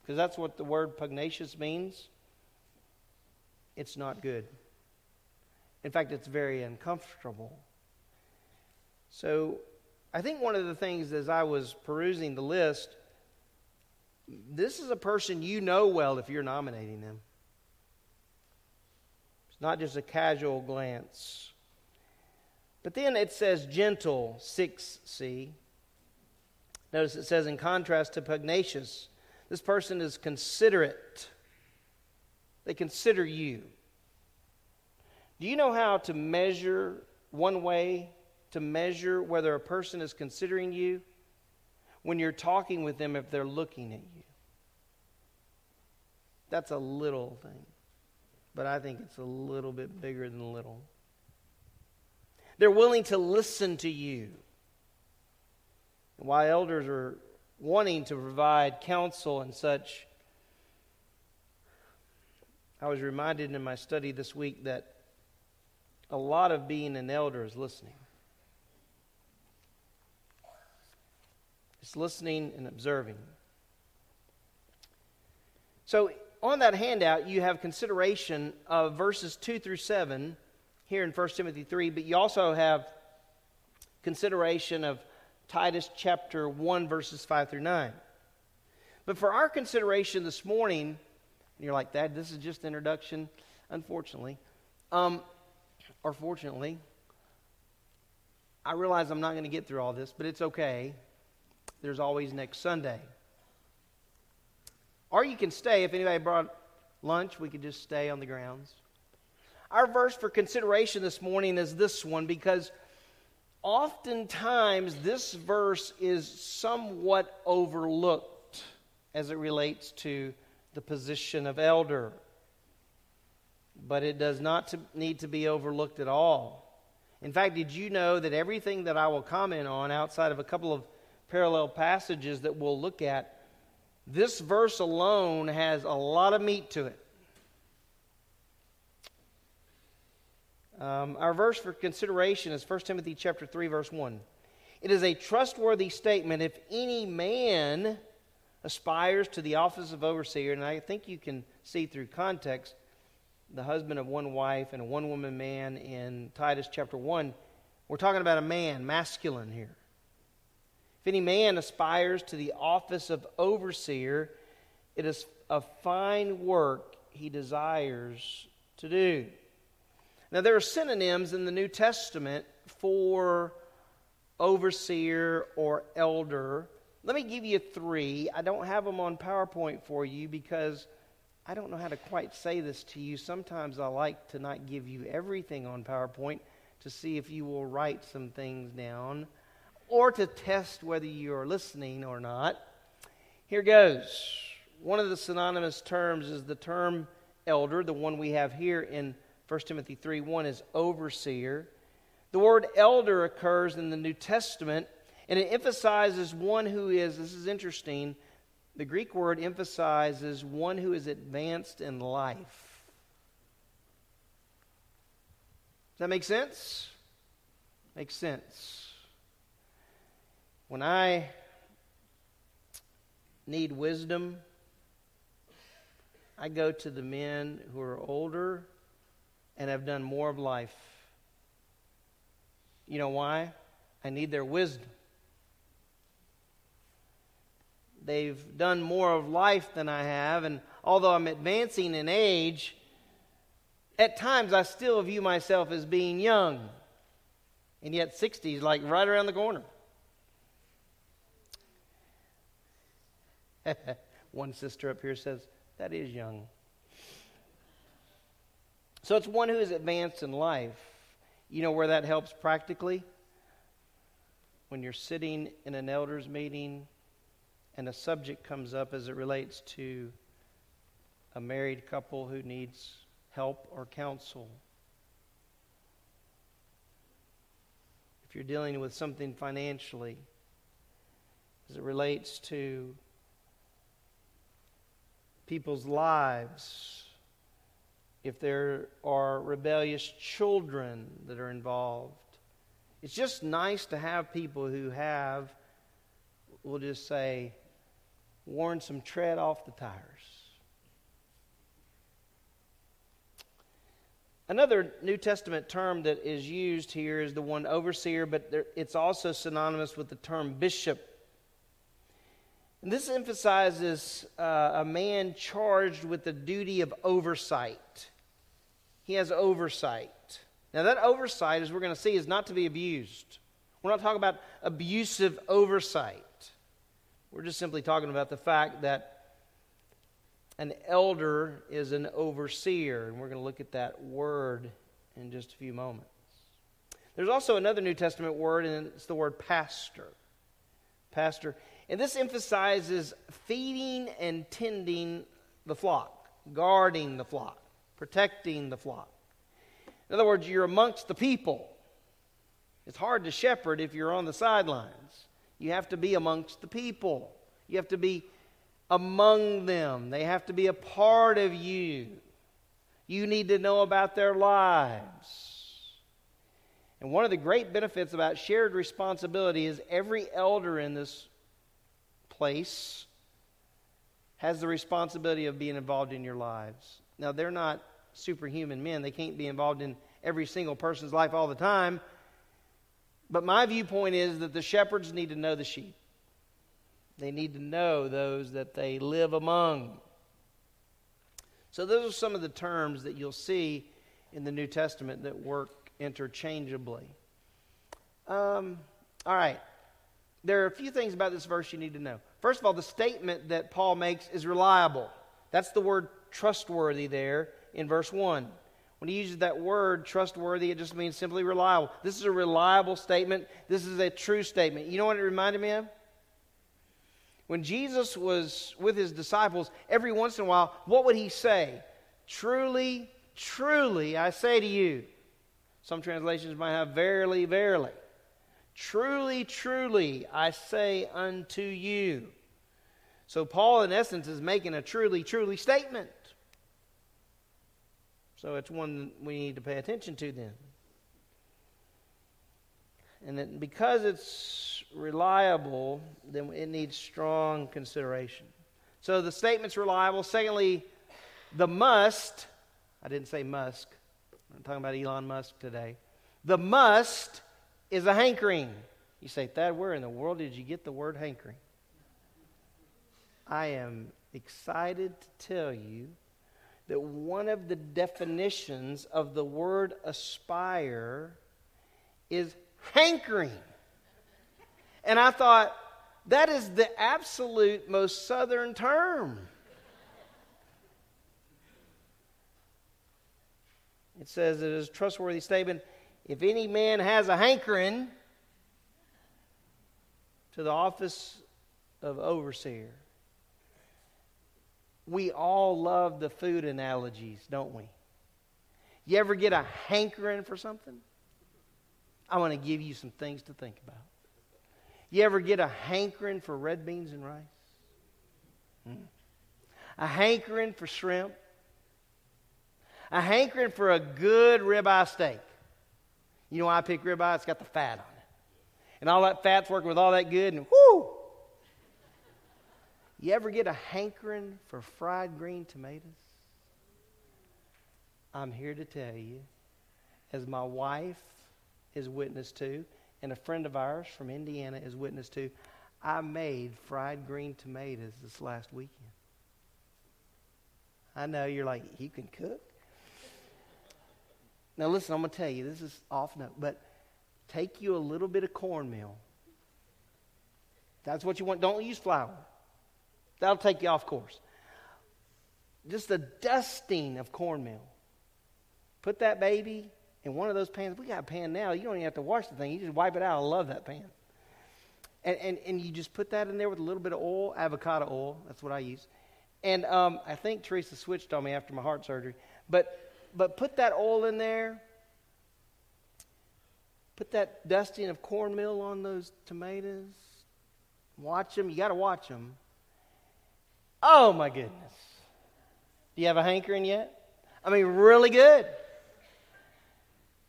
because that's what the word pugnacious means, it's not good. In fact, it's very uncomfortable. So I think one of the things as I was perusing the list, this is a person you know well if you're nominating them. It's not just a casual glance. But then it says gentle, 6c. Notice it says, in contrast to pugnacious, this person is considerate. They consider you. Do you know how to measure one way to measure whether a person is considering you? When you're talking with them, if they're looking at you. That's a little thing, but I think it's a little bit bigger than little. They're willing to listen to you. While elders are wanting to provide counsel and such, I was reminded in my study this week that a lot of being an elder is listening. It's listening and observing. So, on that handout, you have consideration of verses 2 through 7 here in 1 Timothy 3, but you also have consideration of Titus chapter 1, verses 5 through 9. But for our consideration this morning, and you're like, that this is just introduction, unfortunately, um, or fortunately, I realize I'm not going to get through all this, but it's okay. There's always next Sunday. Or you can stay. If anybody brought lunch, we could just stay on the grounds. Our verse for consideration this morning is this one because oftentimes this verse is somewhat overlooked as it relates to the position of elder. But it does not to need to be overlooked at all. In fact, did you know that everything that I will comment on outside of a couple of parallel passages that we'll look at, this verse alone has a lot of meat to it. Um, our verse for consideration is 1 Timothy chapter 3, verse 1. It is a trustworthy statement if any man aspires to the office of overseer, and I think you can see through context the husband of one wife and a one woman man in Titus chapter 1. We're talking about a man, masculine here. If any man aspires to the office of overseer, it is a fine work he desires to do. Now, there are synonyms in the New Testament for overseer or elder. Let me give you three. I don't have them on PowerPoint for you because I don't know how to quite say this to you. Sometimes I like to not give you everything on PowerPoint to see if you will write some things down or to test whether you are listening or not. Here goes. One of the synonymous terms is the term elder. The one we have here in 1 Timothy 3 1 is overseer. The word elder occurs in the New Testament, and it emphasizes one who is, this is interesting, the Greek word emphasizes one who is advanced in life. Does that make sense? Makes sense. When I need wisdom, I go to the men who are older and have done more of life. You know why? I need their wisdom. They've done more of life than I have, and although I'm advancing in age, at times I still view myself as being young. And yet 60 is like right around the corner. One sister up here says, That is young. So it's one who is advanced in life. You know where that helps practically? When you're sitting in an elders meeting and a subject comes up as it relates to a married couple who needs help or counsel. If you're dealing with something financially, as it relates to people's lives, if there are rebellious children that are involved. It's just nice to have people who have, we'll just say, worn some tread off the tires. Another New Testament term that is used here is the one overseer, but there, it's also synonymous with the term bishop. And this emphasizes uh, a man charged with the duty of oversight. He has oversight. Now, that oversight, as we're going to see, is not to be abused. We're not talking about abusive oversight. We're just simply talking about the fact that an elder is an overseer, and we're going to look at that word in just a few moments. There's also another New Testament word, and it's the word pastor. Pastor. And this emphasizes feeding and tending the flock, guarding the flock, protecting the flock. In other words, you're amongst the people. It's hard to shepherd if you're on the sidelines. You have to be amongst the people. You have to be among them. They have to be a part of you. You need to know about their lives. And one of the great benefits about shared responsibility is every elder in this place has the responsibility of being involved in your lives. Now, they're not superhuman men, they can't be involved in every single person's life all the time. But my viewpoint is that the shepherds need to know the sheep. They need to know those that they live among. So, those are some of the terms that you'll see in the New Testament that work interchangeably. Um, all right. There are a few things about this verse you need to know. First of all, the statement that Paul makes is reliable. That's the word trustworthy there in verse 1. When he uses that word trustworthy, it just means simply reliable. This is a reliable statement. This is a true statement. You know what it reminded me of? When Jesus was with his disciples, every once in a while, what would he say? Truly, truly, I say to you. Some translations might have verily, verily. Truly, truly, I say unto you. So, Paul, in essence, is making a truly, truly statement. So it's one we need to pay attention to then. And that because it's reliable, then it needs strong consideration. So the statement's reliable. Secondly, the must, I didn't say Musk. I'm talking about Elon Musk today. The must is a hankering. You say, Thad, where in the world did you get the word hankering? I am excited to tell you that one of the definitions of the word aspire is hankering. And I thought, that is the absolute most southern term. It says it is a trustworthy statement. If any man has a hankering to the office of overseer, we all love the food analogies, don't we? You ever get a hankering for something? I want to give you some things to think about. You ever get a hankering for red beans and rice? Hmm. A hankering for shrimp? A hankering for a good ribeye steak? You know why I pick ribeye? It's got the fat on it. And all that fat's working with all that good, and whoo! You ever get a hankering for fried green tomatoes? I'm here to tell you, as my wife is witness to, and a friend of ours from Indiana is witness to, I made fried green tomatoes this last weekend. I know you're like, you can cook? Now, listen, I'm going to tell you, this is off note, but take you a little bit of cornmeal. That's what you want. Don't use flour, that'll take you off course. Just a dusting of cornmeal. Put that baby in one of those pans. We got a pan now. You don't even have to wash the thing. You just wipe it out. I love that pan. And, and, and you just put that in there with a little bit of oil, avocado oil. That's what I use. And um, I think Teresa switched on me after my heart surgery. But, but put that oil in there. Put that dusting of cornmeal on those tomatoes. Watch them. You got to watch them. Oh, my goodness. Do you have a hankering yet? I mean, really good.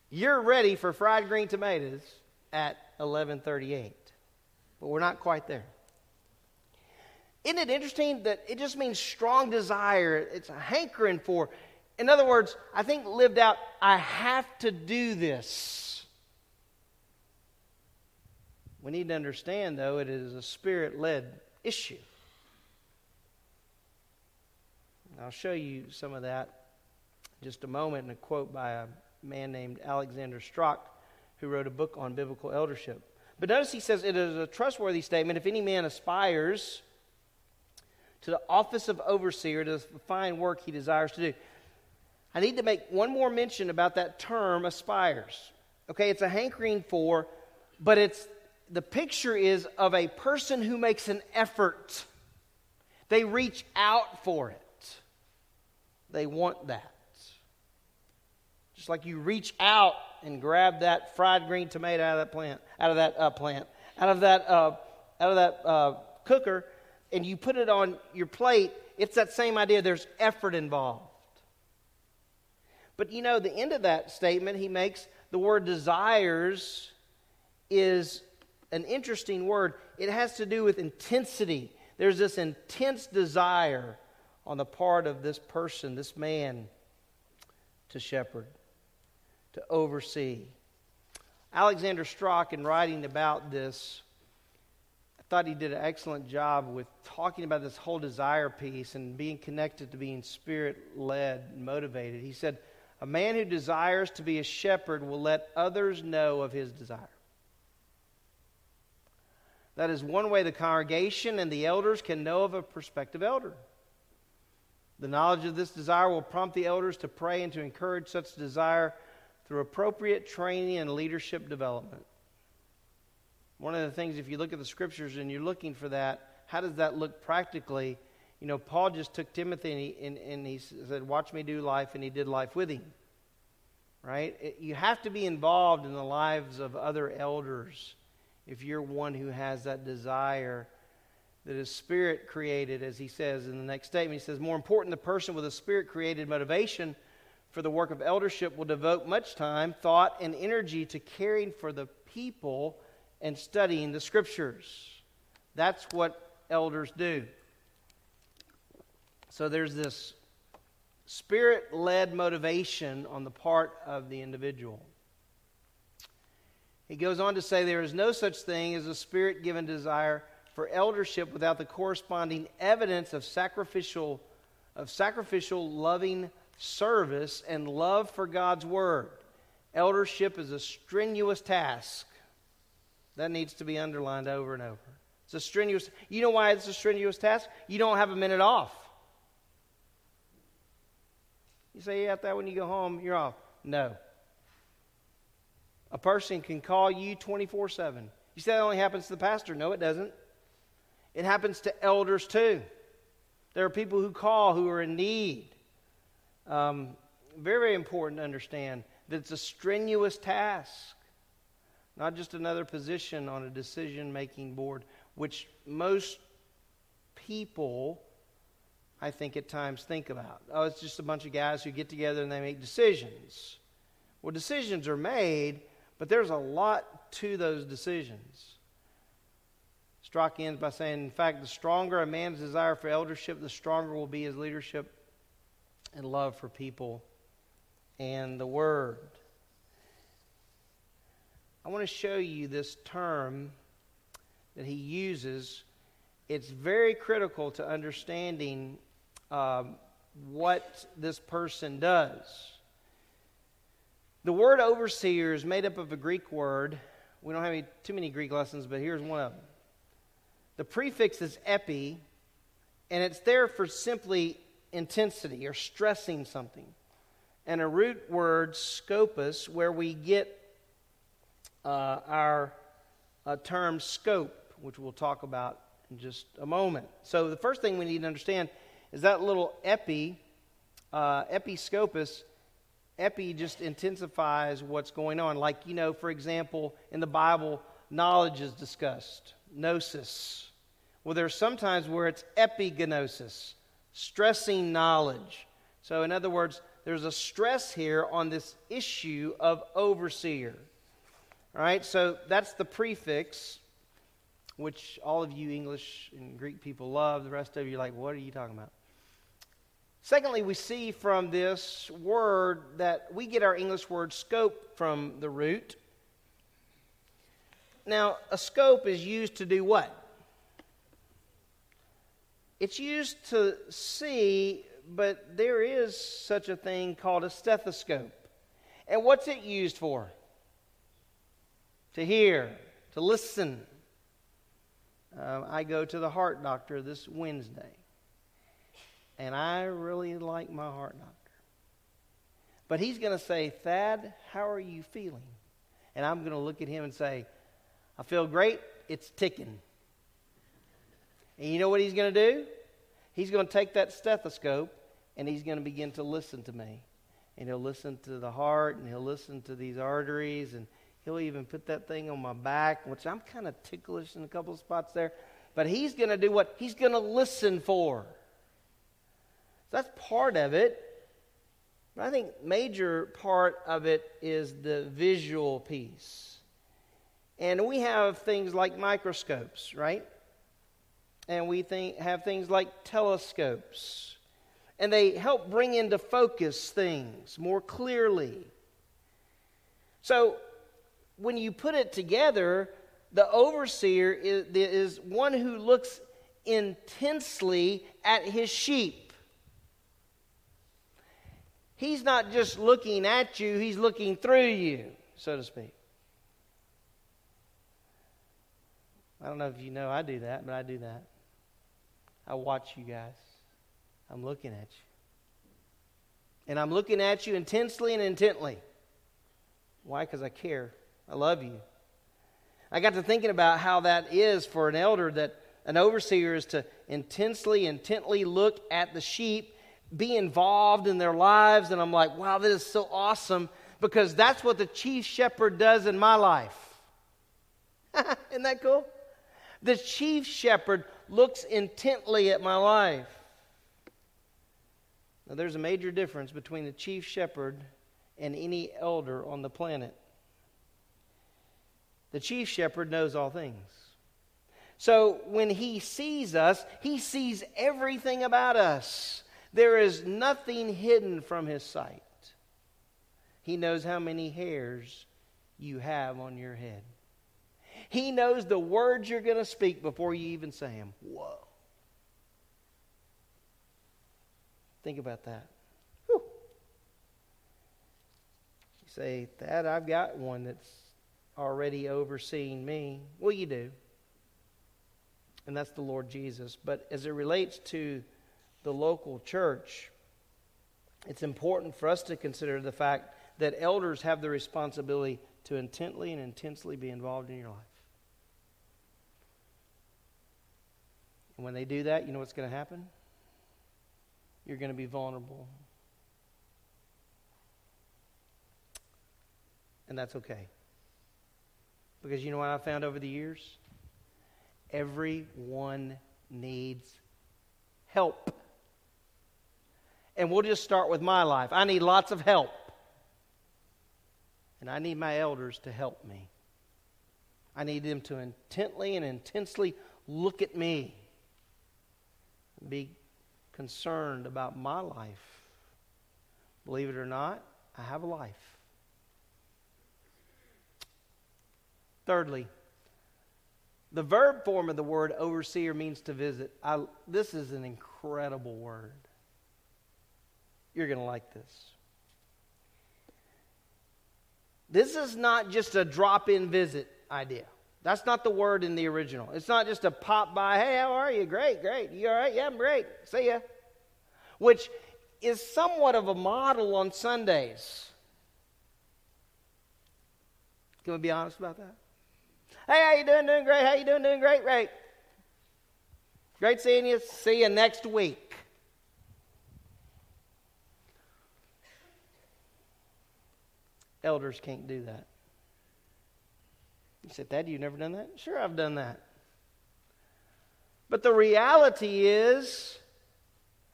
You're ready for fried green tomatoes at 1138. But we're not quite there. Isn't it interesting that it just means strong desire? It's a hankering for. In other words, I think lived out, I have to do this. We need to understand, though, it is a spirit led issue. I'll show you some of that just a moment in a quote by a man named Alexander Strauch, who wrote a book on biblical eldership. But notice he says it is a trustworthy statement if any man aspires to the office of overseer, to the fine work he desires to do. I need to make one more mention about that term aspires. Okay, it's a hankering for, but it's the picture is of a person who makes an effort. They reach out for it. They want that. Just like you reach out and grab that fried green tomato out of that plant, out of that uh, plant, out of that, uh, out of that uh, cooker, and you put it on your plate, it's that same idea. There's effort involved. But you know, the end of that statement he makes, the word desires is an interesting word. It has to do with intensity. There's this intense desire on the part of this person, this man, to shepherd to oversee. Alexander Strauch, in writing about this, I thought he did an excellent job with talking about this whole desire piece and being connected to being spirit led and motivated. He said, A man who desires to be a shepherd will let others know of his desire. That is one way the congregation and the elders can know of a prospective elder. The knowledge of this desire will prompt the elders to pray and to encourage such desire through appropriate training and leadership development. One of the things, if you look at the scriptures and you're looking for that, how does that look practically? You know, Paul just took Timothy and he, and, and he said, Watch me do life, and he did life with him. Right? It, you have to be involved in the lives of other elders if you're one who has that desire that is spirit created, as he says in the next statement. He says, More important, the person with a spirit created motivation for the work of eldership will devote much time, thought, and energy to caring for the people and studying the scriptures. That's what elders do. So there's this spirit led motivation on the part of the individual. He goes on to say there is no such thing as a spirit given desire for eldership without the corresponding evidence of sacrificial of sacrificial loving service, and love for God's Word. Eldership is a strenuous task. That needs to be underlined over and over. It's a strenuous. You know why it's a strenuous task? You don't have a minute off. You say, yeah, that when you go home, you're off. No. A person can call you 24 7. You say that only happens to the pastor. No, it doesn't. It happens to elders too. There are people who call who are in need. Um, very, very important to understand that it's a strenuous task, not just another position on a decision making board, which most people, I think, at times think about. Oh, it's just a bunch of guys who get together and they make decisions. Well, decisions are made, but there's a lot to those decisions. Strauch ends by saying, in fact, the stronger a man's desire for eldership, the stronger will be his leadership and love for people and the Word. I want to show you this term that he uses. It's very critical to understanding um, what this person does. The word overseer is made up of a Greek word. We don't have any, too many Greek lessons, but here's one of them. The prefix is epi, and it's there for simply intensity or stressing something. And a root word, scopus, where we get uh, our uh, term scope, which we'll talk about in just a moment. So, the first thing we need to understand is that little epi, uh, episcopus, epi just intensifies what's going on. Like, you know, for example, in the Bible, knowledge is discussed, gnosis. Well, there's sometimes where it's epigenosis, stressing knowledge. So, in other words, there's a stress here on this issue of overseer. All right, so that's the prefix, which all of you English and Greek people love. The rest of you are like, what are you talking about? Secondly, we see from this word that we get our English word scope from the root. Now, a scope is used to do what? It's used to see, but there is such a thing called a stethoscope. And what's it used for? To hear, to listen. Uh, I go to the heart doctor this Wednesday. And I really like my heart doctor. But he's going to say, Thad, how are you feeling? And I'm going to look at him and say, I feel great. It's ticking. And you know what he's going to do? He's going to take that stethoscope and he's going to begin to listen to me. And he'll listen to the heart and he'll listen to these arteries and he'll even put that thing on my back, which I'm kind of ticklish in a couple of spots there. But he's going to do what he's going to listen for. That's part of it. But I think major part of it is the visual piece. And we have things like microscopes, right? And we think, have things like telescopes. And they help bring into focus things more clearly. So when you put it together, the overseer is, is one who looks intensely at his sheep. He's not just looking at you, he's looking through you, so to speak. I don't know if you know I do that, but I do that. I watch you guys. I'm looking at you. And I'm looking at you intensely and intently. Why? Because I care. I love you. I got to thinking about how that is for an elder that an overseer is to intensely, intently look at the sheep be involved in their lives. And I'm like, wow, this is so awesome because that's what the chief shepherd does in my life. Isn't that cool? The chief shepherd looks intently at my life. Now, there's a major difference between the chief shepherd and any elder on the planet. The chief shepherd knows all things. So when he sees us, he sees everything about us. There is nothing hidden from his sight. He knows how many hairs you have on your head. He knows the words you're going to speak before you even say them. Whoa. Think about that. Whew. You say, Thad, I've got one that's already overseeing me. Well, you do. And that's the Lord Jesus. But as it relates to the local church, it's important for us to consider the fact that elders have the responsibility to intently and intensely be involved in your life. And when they do that, you know what's going to happen? You're going to be vulnerable. And that's okay. Because you know what I found over the years? Everyone needs help. And we'll just start with my life. I need lots of help. And I need my elders to help me. I need them to intently and intensely look at me, be concerned about my life. Believe it or not, I have a life. Thirdly, the verb form of the word overseer means to visit. I, this is an incredible word. You're going to like this. This is not just a drop in visit idea. That's not the word in the original. It's not just a pop by, hey, how are you? Great, great. You all right? Yeah, I'm great. See ya. Which is somewhat of a model on Sundays. Can we be honest about that? Hey, how you doing? Doing great. How you doing? Doing great. Great. Great seeing you. See you next week. Elders can't do that. You said, Dad, you've never done that? Sure, I've done that. But the reality is,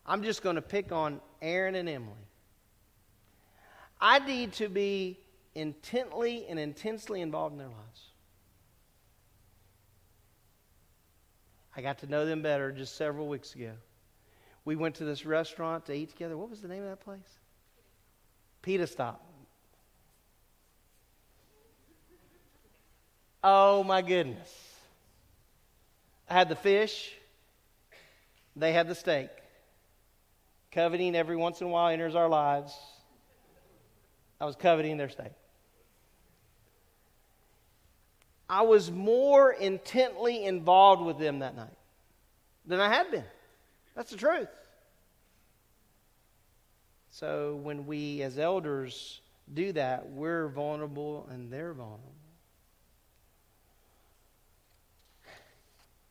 I'm just going to pick on Aaron and Emily. I need to be intently and intensely involved in their lives. I got to know them better just several weeks ago. We went to this restaurant to eat together. What was the name of that place? Pita Stop. Oh my goodness. I had the fish, they had the steak. Coveting every once in a while enters our lives. I was coveting their steak. I was more intently involved with them that night than I had been. That's the truth. So when we as elders do that, we're vulnerable and they're vulnerable.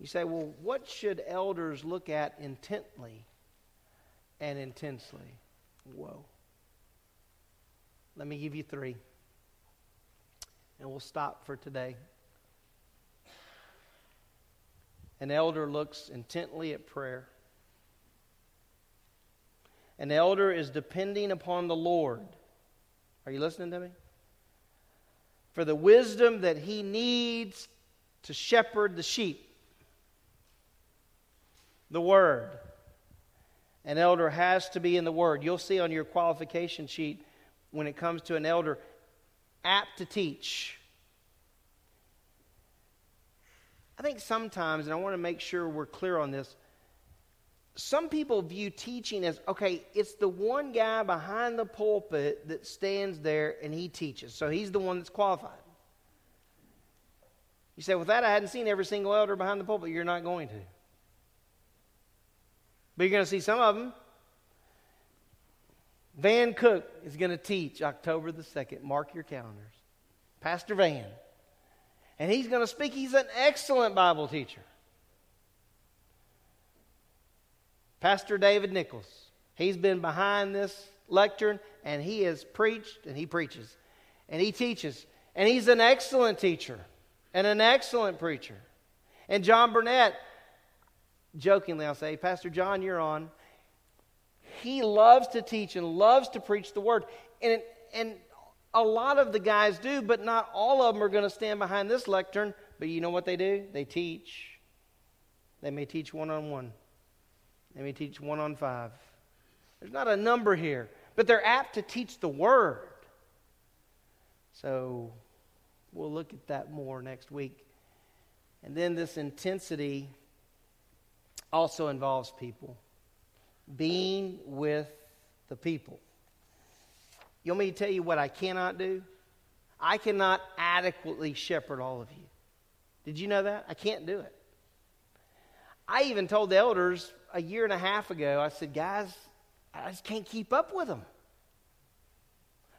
You say, well, what should elders look at intently and intensely? Whoa. Let me give you three. And we'll stop for today. An elder looks intently at prayer. An elder is depending upon the Lord. Are you listening to me? For the wisdom that he needs to shepherd the sheep. The Word. An elder has to be in the Word. You'll see on your qualification sheet when it comes to an elder, apt to teach. I think sometimes, and I want to make sure we're clear on this, some people view teaching as okay, it's the one guy behind the pulpit that stands there and he teaches. So he's the one that's qualified. You say, with that, I hadn't seen every single elder behind the pulpit. You're not going to. But you're going to see some of them. Van Cook is going to teach October the 2nd. Mark your calendars. Pastor Van and he's going to speak. He's an excellent Bible teacher. Pastor David Nichols, he's been behind this lectern and he has preached and he preaches and he teaches. And he's an excellent teacher and an excellent preacher. And John Burnett, jokingly, I'll say, Pastor John, you're on. He loves to teach and loves to preach the word. And, and a lot of the guys do, but not all of them are going to stand behind this lectern. But you know what they do? They teach. They may teach one on one, they may teach one on five. There's not a number here, but they're apt to teach the word. So we'll look at that more next week. And then this intensity also involves people, being with the people. You want me to tell you what I cannot do? I cannot adequately shepherd all of you. Did you know that? I can't do it. I even told the elders a year and a half ago, I said, guys, I just can't keep up with them.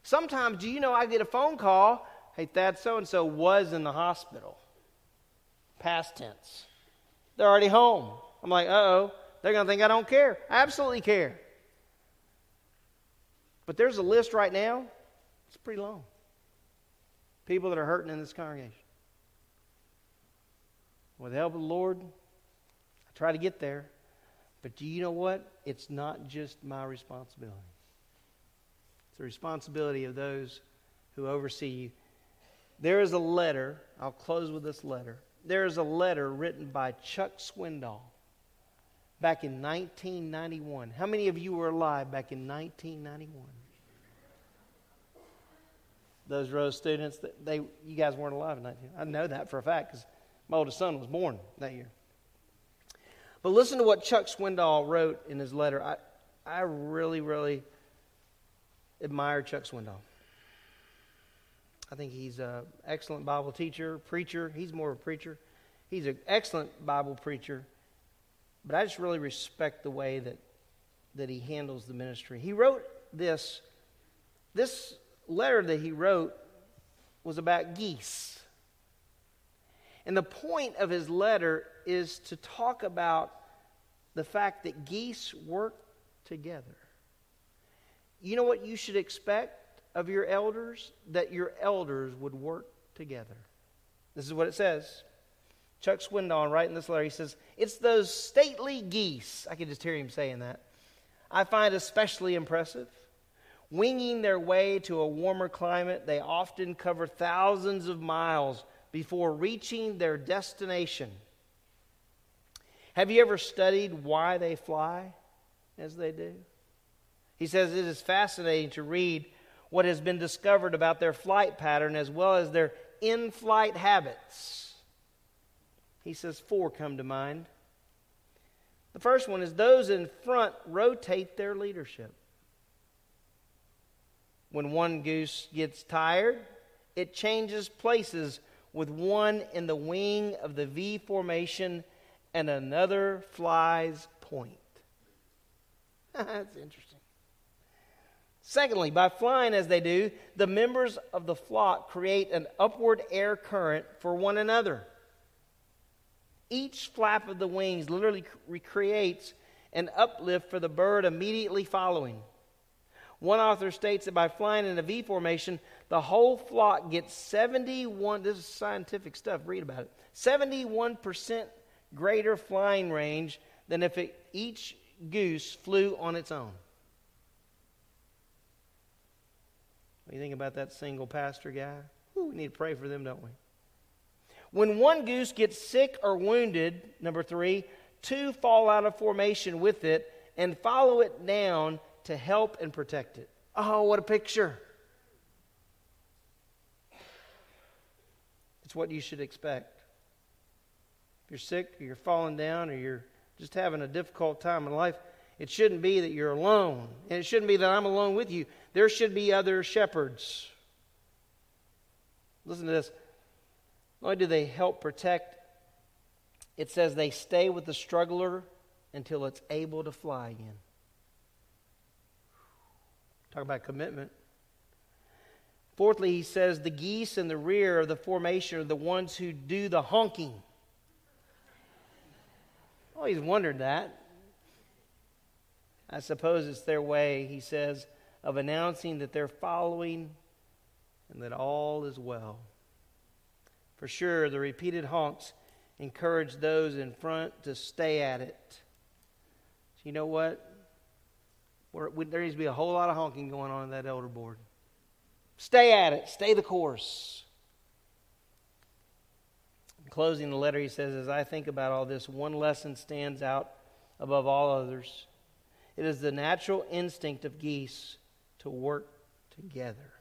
Sometimes, do you know I get a phone call? Hey, Thad, so and so was in the hospital. Past tense. They're already home. I'm like, uh oh. They're going to think I don't care. I absolutely care. But there's a list right now, it's pretty long. People that are hurting in this congregation. With the help of the Lord, I try to get there. But do you know what? It's not just my responsibility. It's the responsibility of those who oversee you. There is a letter, I'll close with this letter. There is a letter written by Chuck Swindoll back in 1991. How many of you were alive back in 1991? Those Rose students, they, you guys weren't alive in 19. I know that for a fact because my oldest son was born that year. But listen to what Chuck Swindoll wrote in his letter. I, I really, really admire Chuck Swindoll. I think he's an excellent Bible teacher, preacher. He's more of a preacher. He's an excellent Bible preacher. But I just really respect the way that, that he handles the ministry. He wrote this. This letter that he wrote was about geese. And the point of his letter is to talk about the fact that geese work together. You know what you should expect of your elders? That your elders would work together. This is what it says. Chuck Swindoll, writing this letter, he says, It's those stately geese. I can just hear him saying that. I find especially impressive. Winging their way to a warmer climate, they often cover thousands of miles before reaching their destination. Have you ever studied why they fly as they do? He says it is fascinating to read what has been discovered about their flight pattern as well as their in flight habits. He says four come to mind. The first one is those in front rotate their leadership. When one goose gets tired, it changes places with one in the wing of the V formation and another flies point. That's interesting. Secondly, by flying as they do, the members of the flock create an upward air current for one another. Each flap of the wings literally recreates an uplift for the bird immediately following. One author states that by flying in a V formation, the whole flock gets 71, this is scientific stuff, read about it, 71% greater flying range than if it, each goose flew on its own. What do you think about that single pastor guy? Ooh, we need to pray for them, don't we? When one goose gets sick or wounded, number three, two fall out of formation with it and follow it down to help and protect it. Oh, what a picture! It's what you should expect. If you're sick, or you're falling down, or you're just having a difficult time in life, it shouldn't be that you're alone. And it shouldn't be that I'm alone with you. There should be other shepherds. Listen to this. Not only do they help protect, it says they stay with the struggler until it's able to fly again. Talk about commitment. Fourthly, he says the geese in the rear of the formation are the ones who do the honking. Always wondered that. I suppose it's their way, he says, of announcing that they're following and that all is well. For sure, the repeated honks encourage those in front to stay at it. So you know what? there needs to be a whole lot of honking going on in that elder board. Stay at it, stay the course. In closing the letter, he says, As I think about all this, one lesson stands out above all others. It is the natural instinct of geese to work together.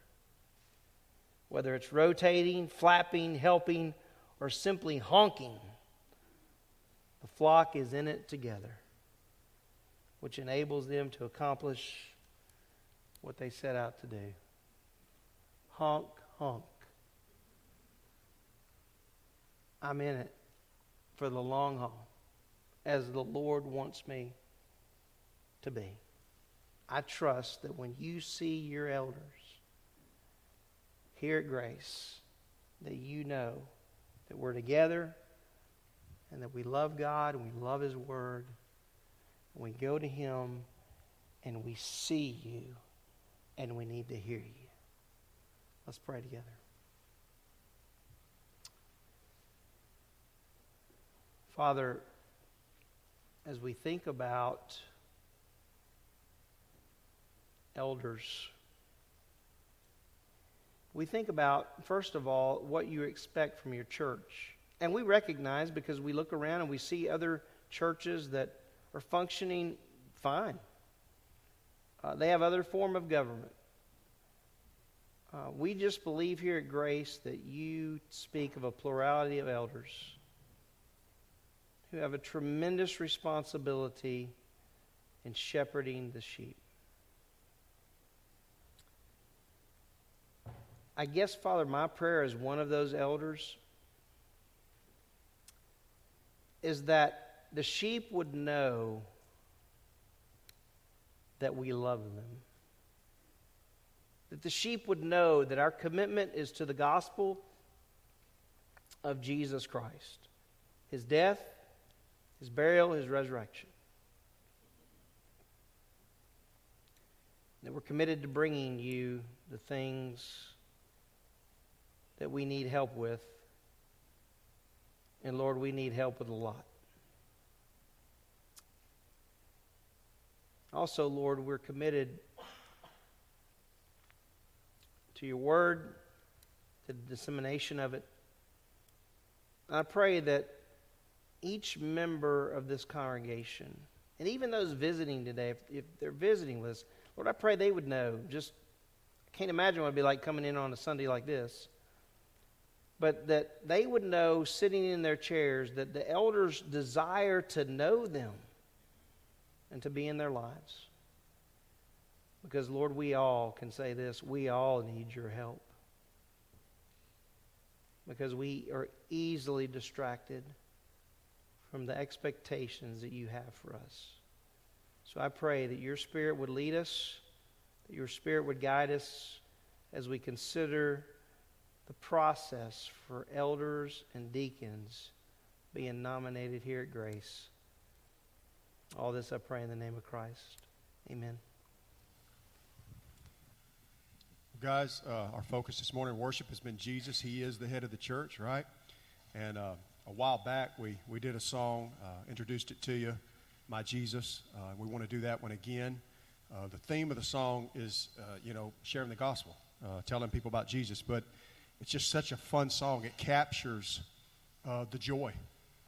Whether it's rotating, flapping, helping, or simply honking, the flock is in it together, which enables them to accomplish what they set out to do honk, honk. I'm in it for the long haul as the Lord wants me to be. I trust that when you see your elders here at Grace that you know that we're together and that we love God and we love His Word. And we go to Him and we see you and we need to hear you. Let's pray together. Father, as we think about elders, we think about, first of all, what you expect from your church. And we recognize because we look around and we see other churches that are functioning fine. Uh, they have other form of government. Uh, we just believe here at Grace that you speak of a plurality of elders who have a tremendous responsibility in shepherding the sheep. I guess, Father, my prayer as one of those elders is that the sheep would know that we love them. That the sheep would know that our commitment is to the gospel of Jesus Christ his death, his burial, his resurrection. That we're committed to bringing you the things that we need help with. And Lord, we need help with a lot. Also, Lord, we're committed to your word, to the dissemination of it. I pray that each member of this congregation, and even those visiting today, if, if they're visiting with us, Lord, I pray they would know. Just can't imagine what it'd be like coming in on a Sunday like this. But that they would know, sitting in their chairs, that the elders desire to know them and to be in their lives. Because, Lord, we all can say this we all need your help. Because we are easily distracted from the expectations that you have for us. So I pray that your Spirit would lead us, that your Spirit would guide us as we consider the process for elders and deacons being nominated here at Grace. All this I pray in the name of Christ. Amen. Guys, uh, our focus this morning in worship has been Jesus. He is the head of the church, right? And uh, a while back, we, we did a song, uh, introduced it to you, My Jesus. Uh, we want to do that one again. Uh, the theme of the song is, uh, you know, sharing the gospel, telling people about Jesus. But it's just such a fun song. It captures uh, the joy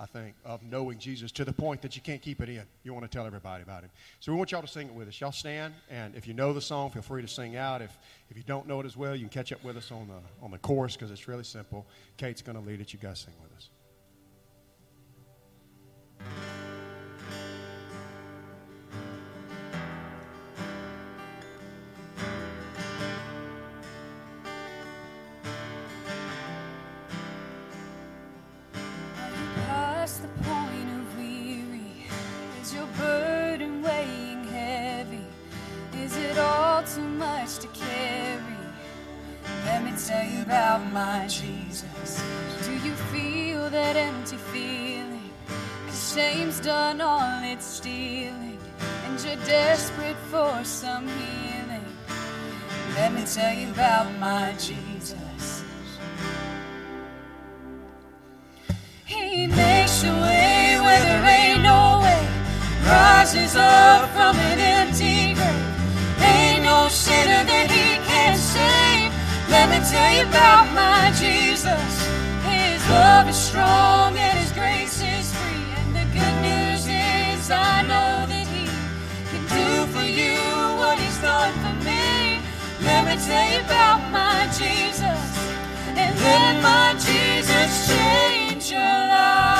I think, of knowing Jesus to the point that you can't keep it in. You want to tell everybody about him. So we want y'all to sing it with us. Y'all stand, and if you know the song, feel free to sing out. If, if you don't know it as well, you can catch up with us on the, on the chorus because it's really simple. Kate's going to lead it. You guys sing with us. Tell you about my Jesus. His love is strong and his grace is free. And the good news is I know that he can do for you what he's done for me. let me tell you about my Jesus, and let my Jesus change your life.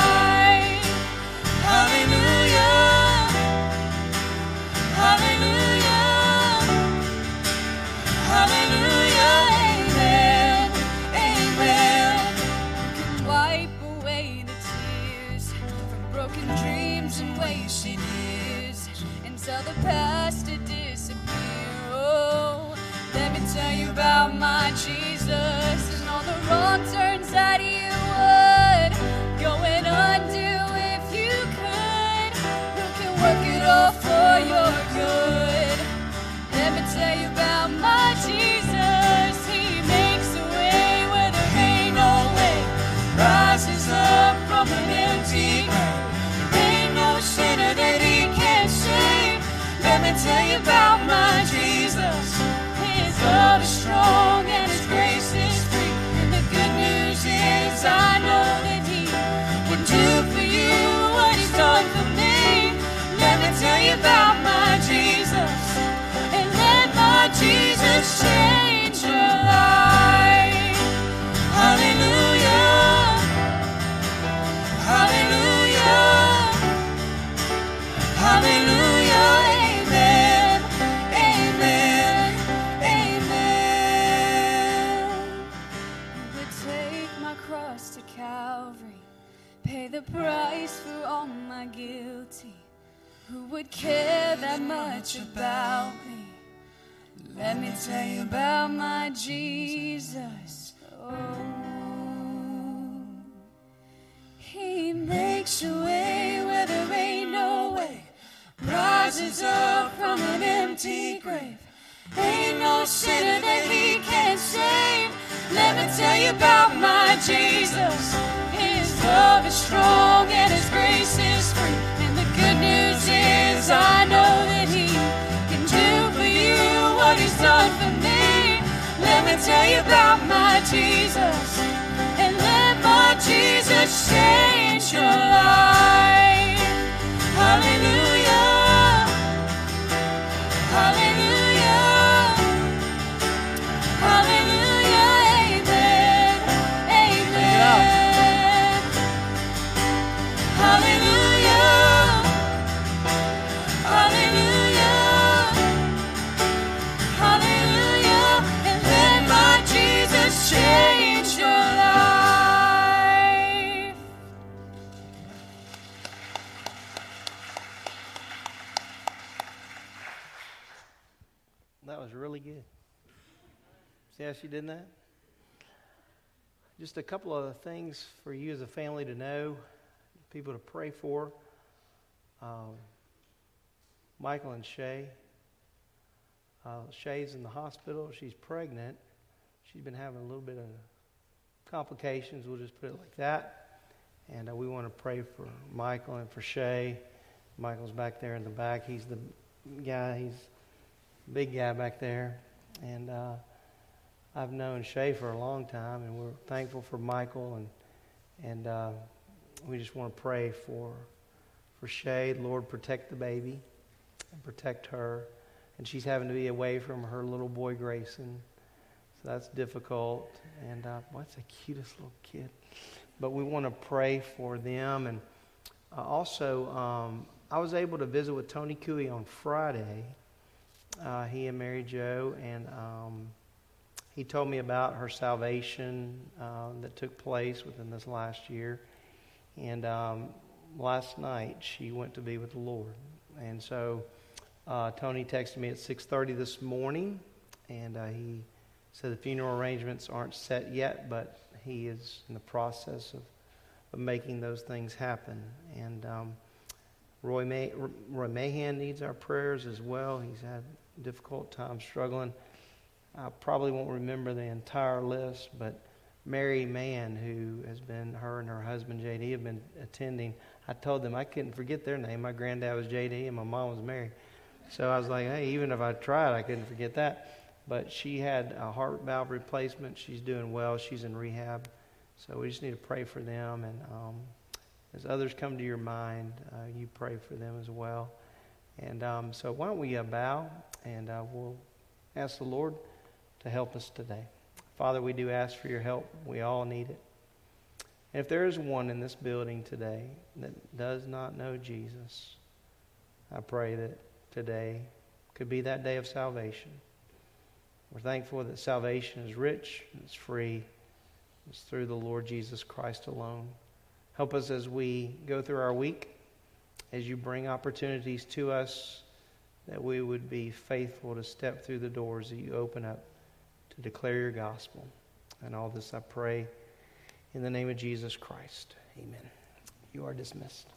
way is and tell the past to disappear. Oh, let me tell you about my Jesus and all the wrong turns that he would go and undo if you could. Who can work it all for your good? Let me tell you about my Jesus. Tell you about my Jesus. His love is strong and His grace is free. And the good news is I know that He can do for you what He's done for me. Let me tell you about my Jesus. And let my Jesus change your life. Hallelujah. Hallelujah. Hallelujah. Pay the price for all my guilty. Who would care that much about me? Let me tell you about my Jesus. Oh. He makes a way where there ain't no way. Rises up from an empty grave. Ain't no sinner that he can't save. Let me tell you about my Jesus. Love is strong and his grace is free. And the good news is I know that he can do for you what he's done for me. Let me tell you about my Jesus. And let my Jesus change your life. Hallelujah. Hallelujah. Was really good. See how she did that? Just a couple of things for you as a family to know, people to pray for. Um, Michael and Shay. Uh, Shay's in the hospital. She's pregnant. She's been having a little bit of complications. We'll just put it like that. And uh, we want to pray for Michael and for Shay. Michael's back there in the back. He's the guy. He's big guy back there. And uh, I've known Shay for a long time, and we're thankful for Michael, and and uh, we just want to pray for for Shay. Lord, protect the baby and protect her. And she's having to be away from her little boy Grayson, so that's difficult. And uh, what's the cutest little kid? But we want to pray for them, and uh, also um, I was able to visit with Tony Cooey on Friday uh, he and Mary Jo, and um, he told me about her salvation uh, that took place within this last year. And um, last night she went to be with the Lord. And so uh, Tony texted me at 6:30 this morning, and uh, he said the funeral arrangements aren't set yet, but he is in the process of, of making those things happen. And um, Roy, May, Roy Mahan needs our prayers as well. He's had difficult time struggling. I probably won't remember the entire list, but Mary Mann, who has been, her and her husband JD have been attending. I told them I couldn't forget their name. My granddad was JD and my mom was Mary. So I was like, hey, even if I tried, I couldn't forget that. But she had a heart valve replacement. She's doing well. She's in rehab. So we just need to pray for them. And um, as others come to your mind, uh, you pray for them as well. And um, so why don't we uh, bow and uh, we'll ask the Lord to help us today. Father, we do ask for your help. We all need it. And if there is one in this building today that does not know Jesus, I pray that today could be that day of salvation. We're thankful that salvation is rich, it's free, it's through the Lord Jesus Christ alone. Help us as we go through our week, as you bring opportunities to us, that we would be faithful to step through the doors that you open up to declare your gospel. And all this I pray in the name of Jesus Christ. Amen. You are dismissed.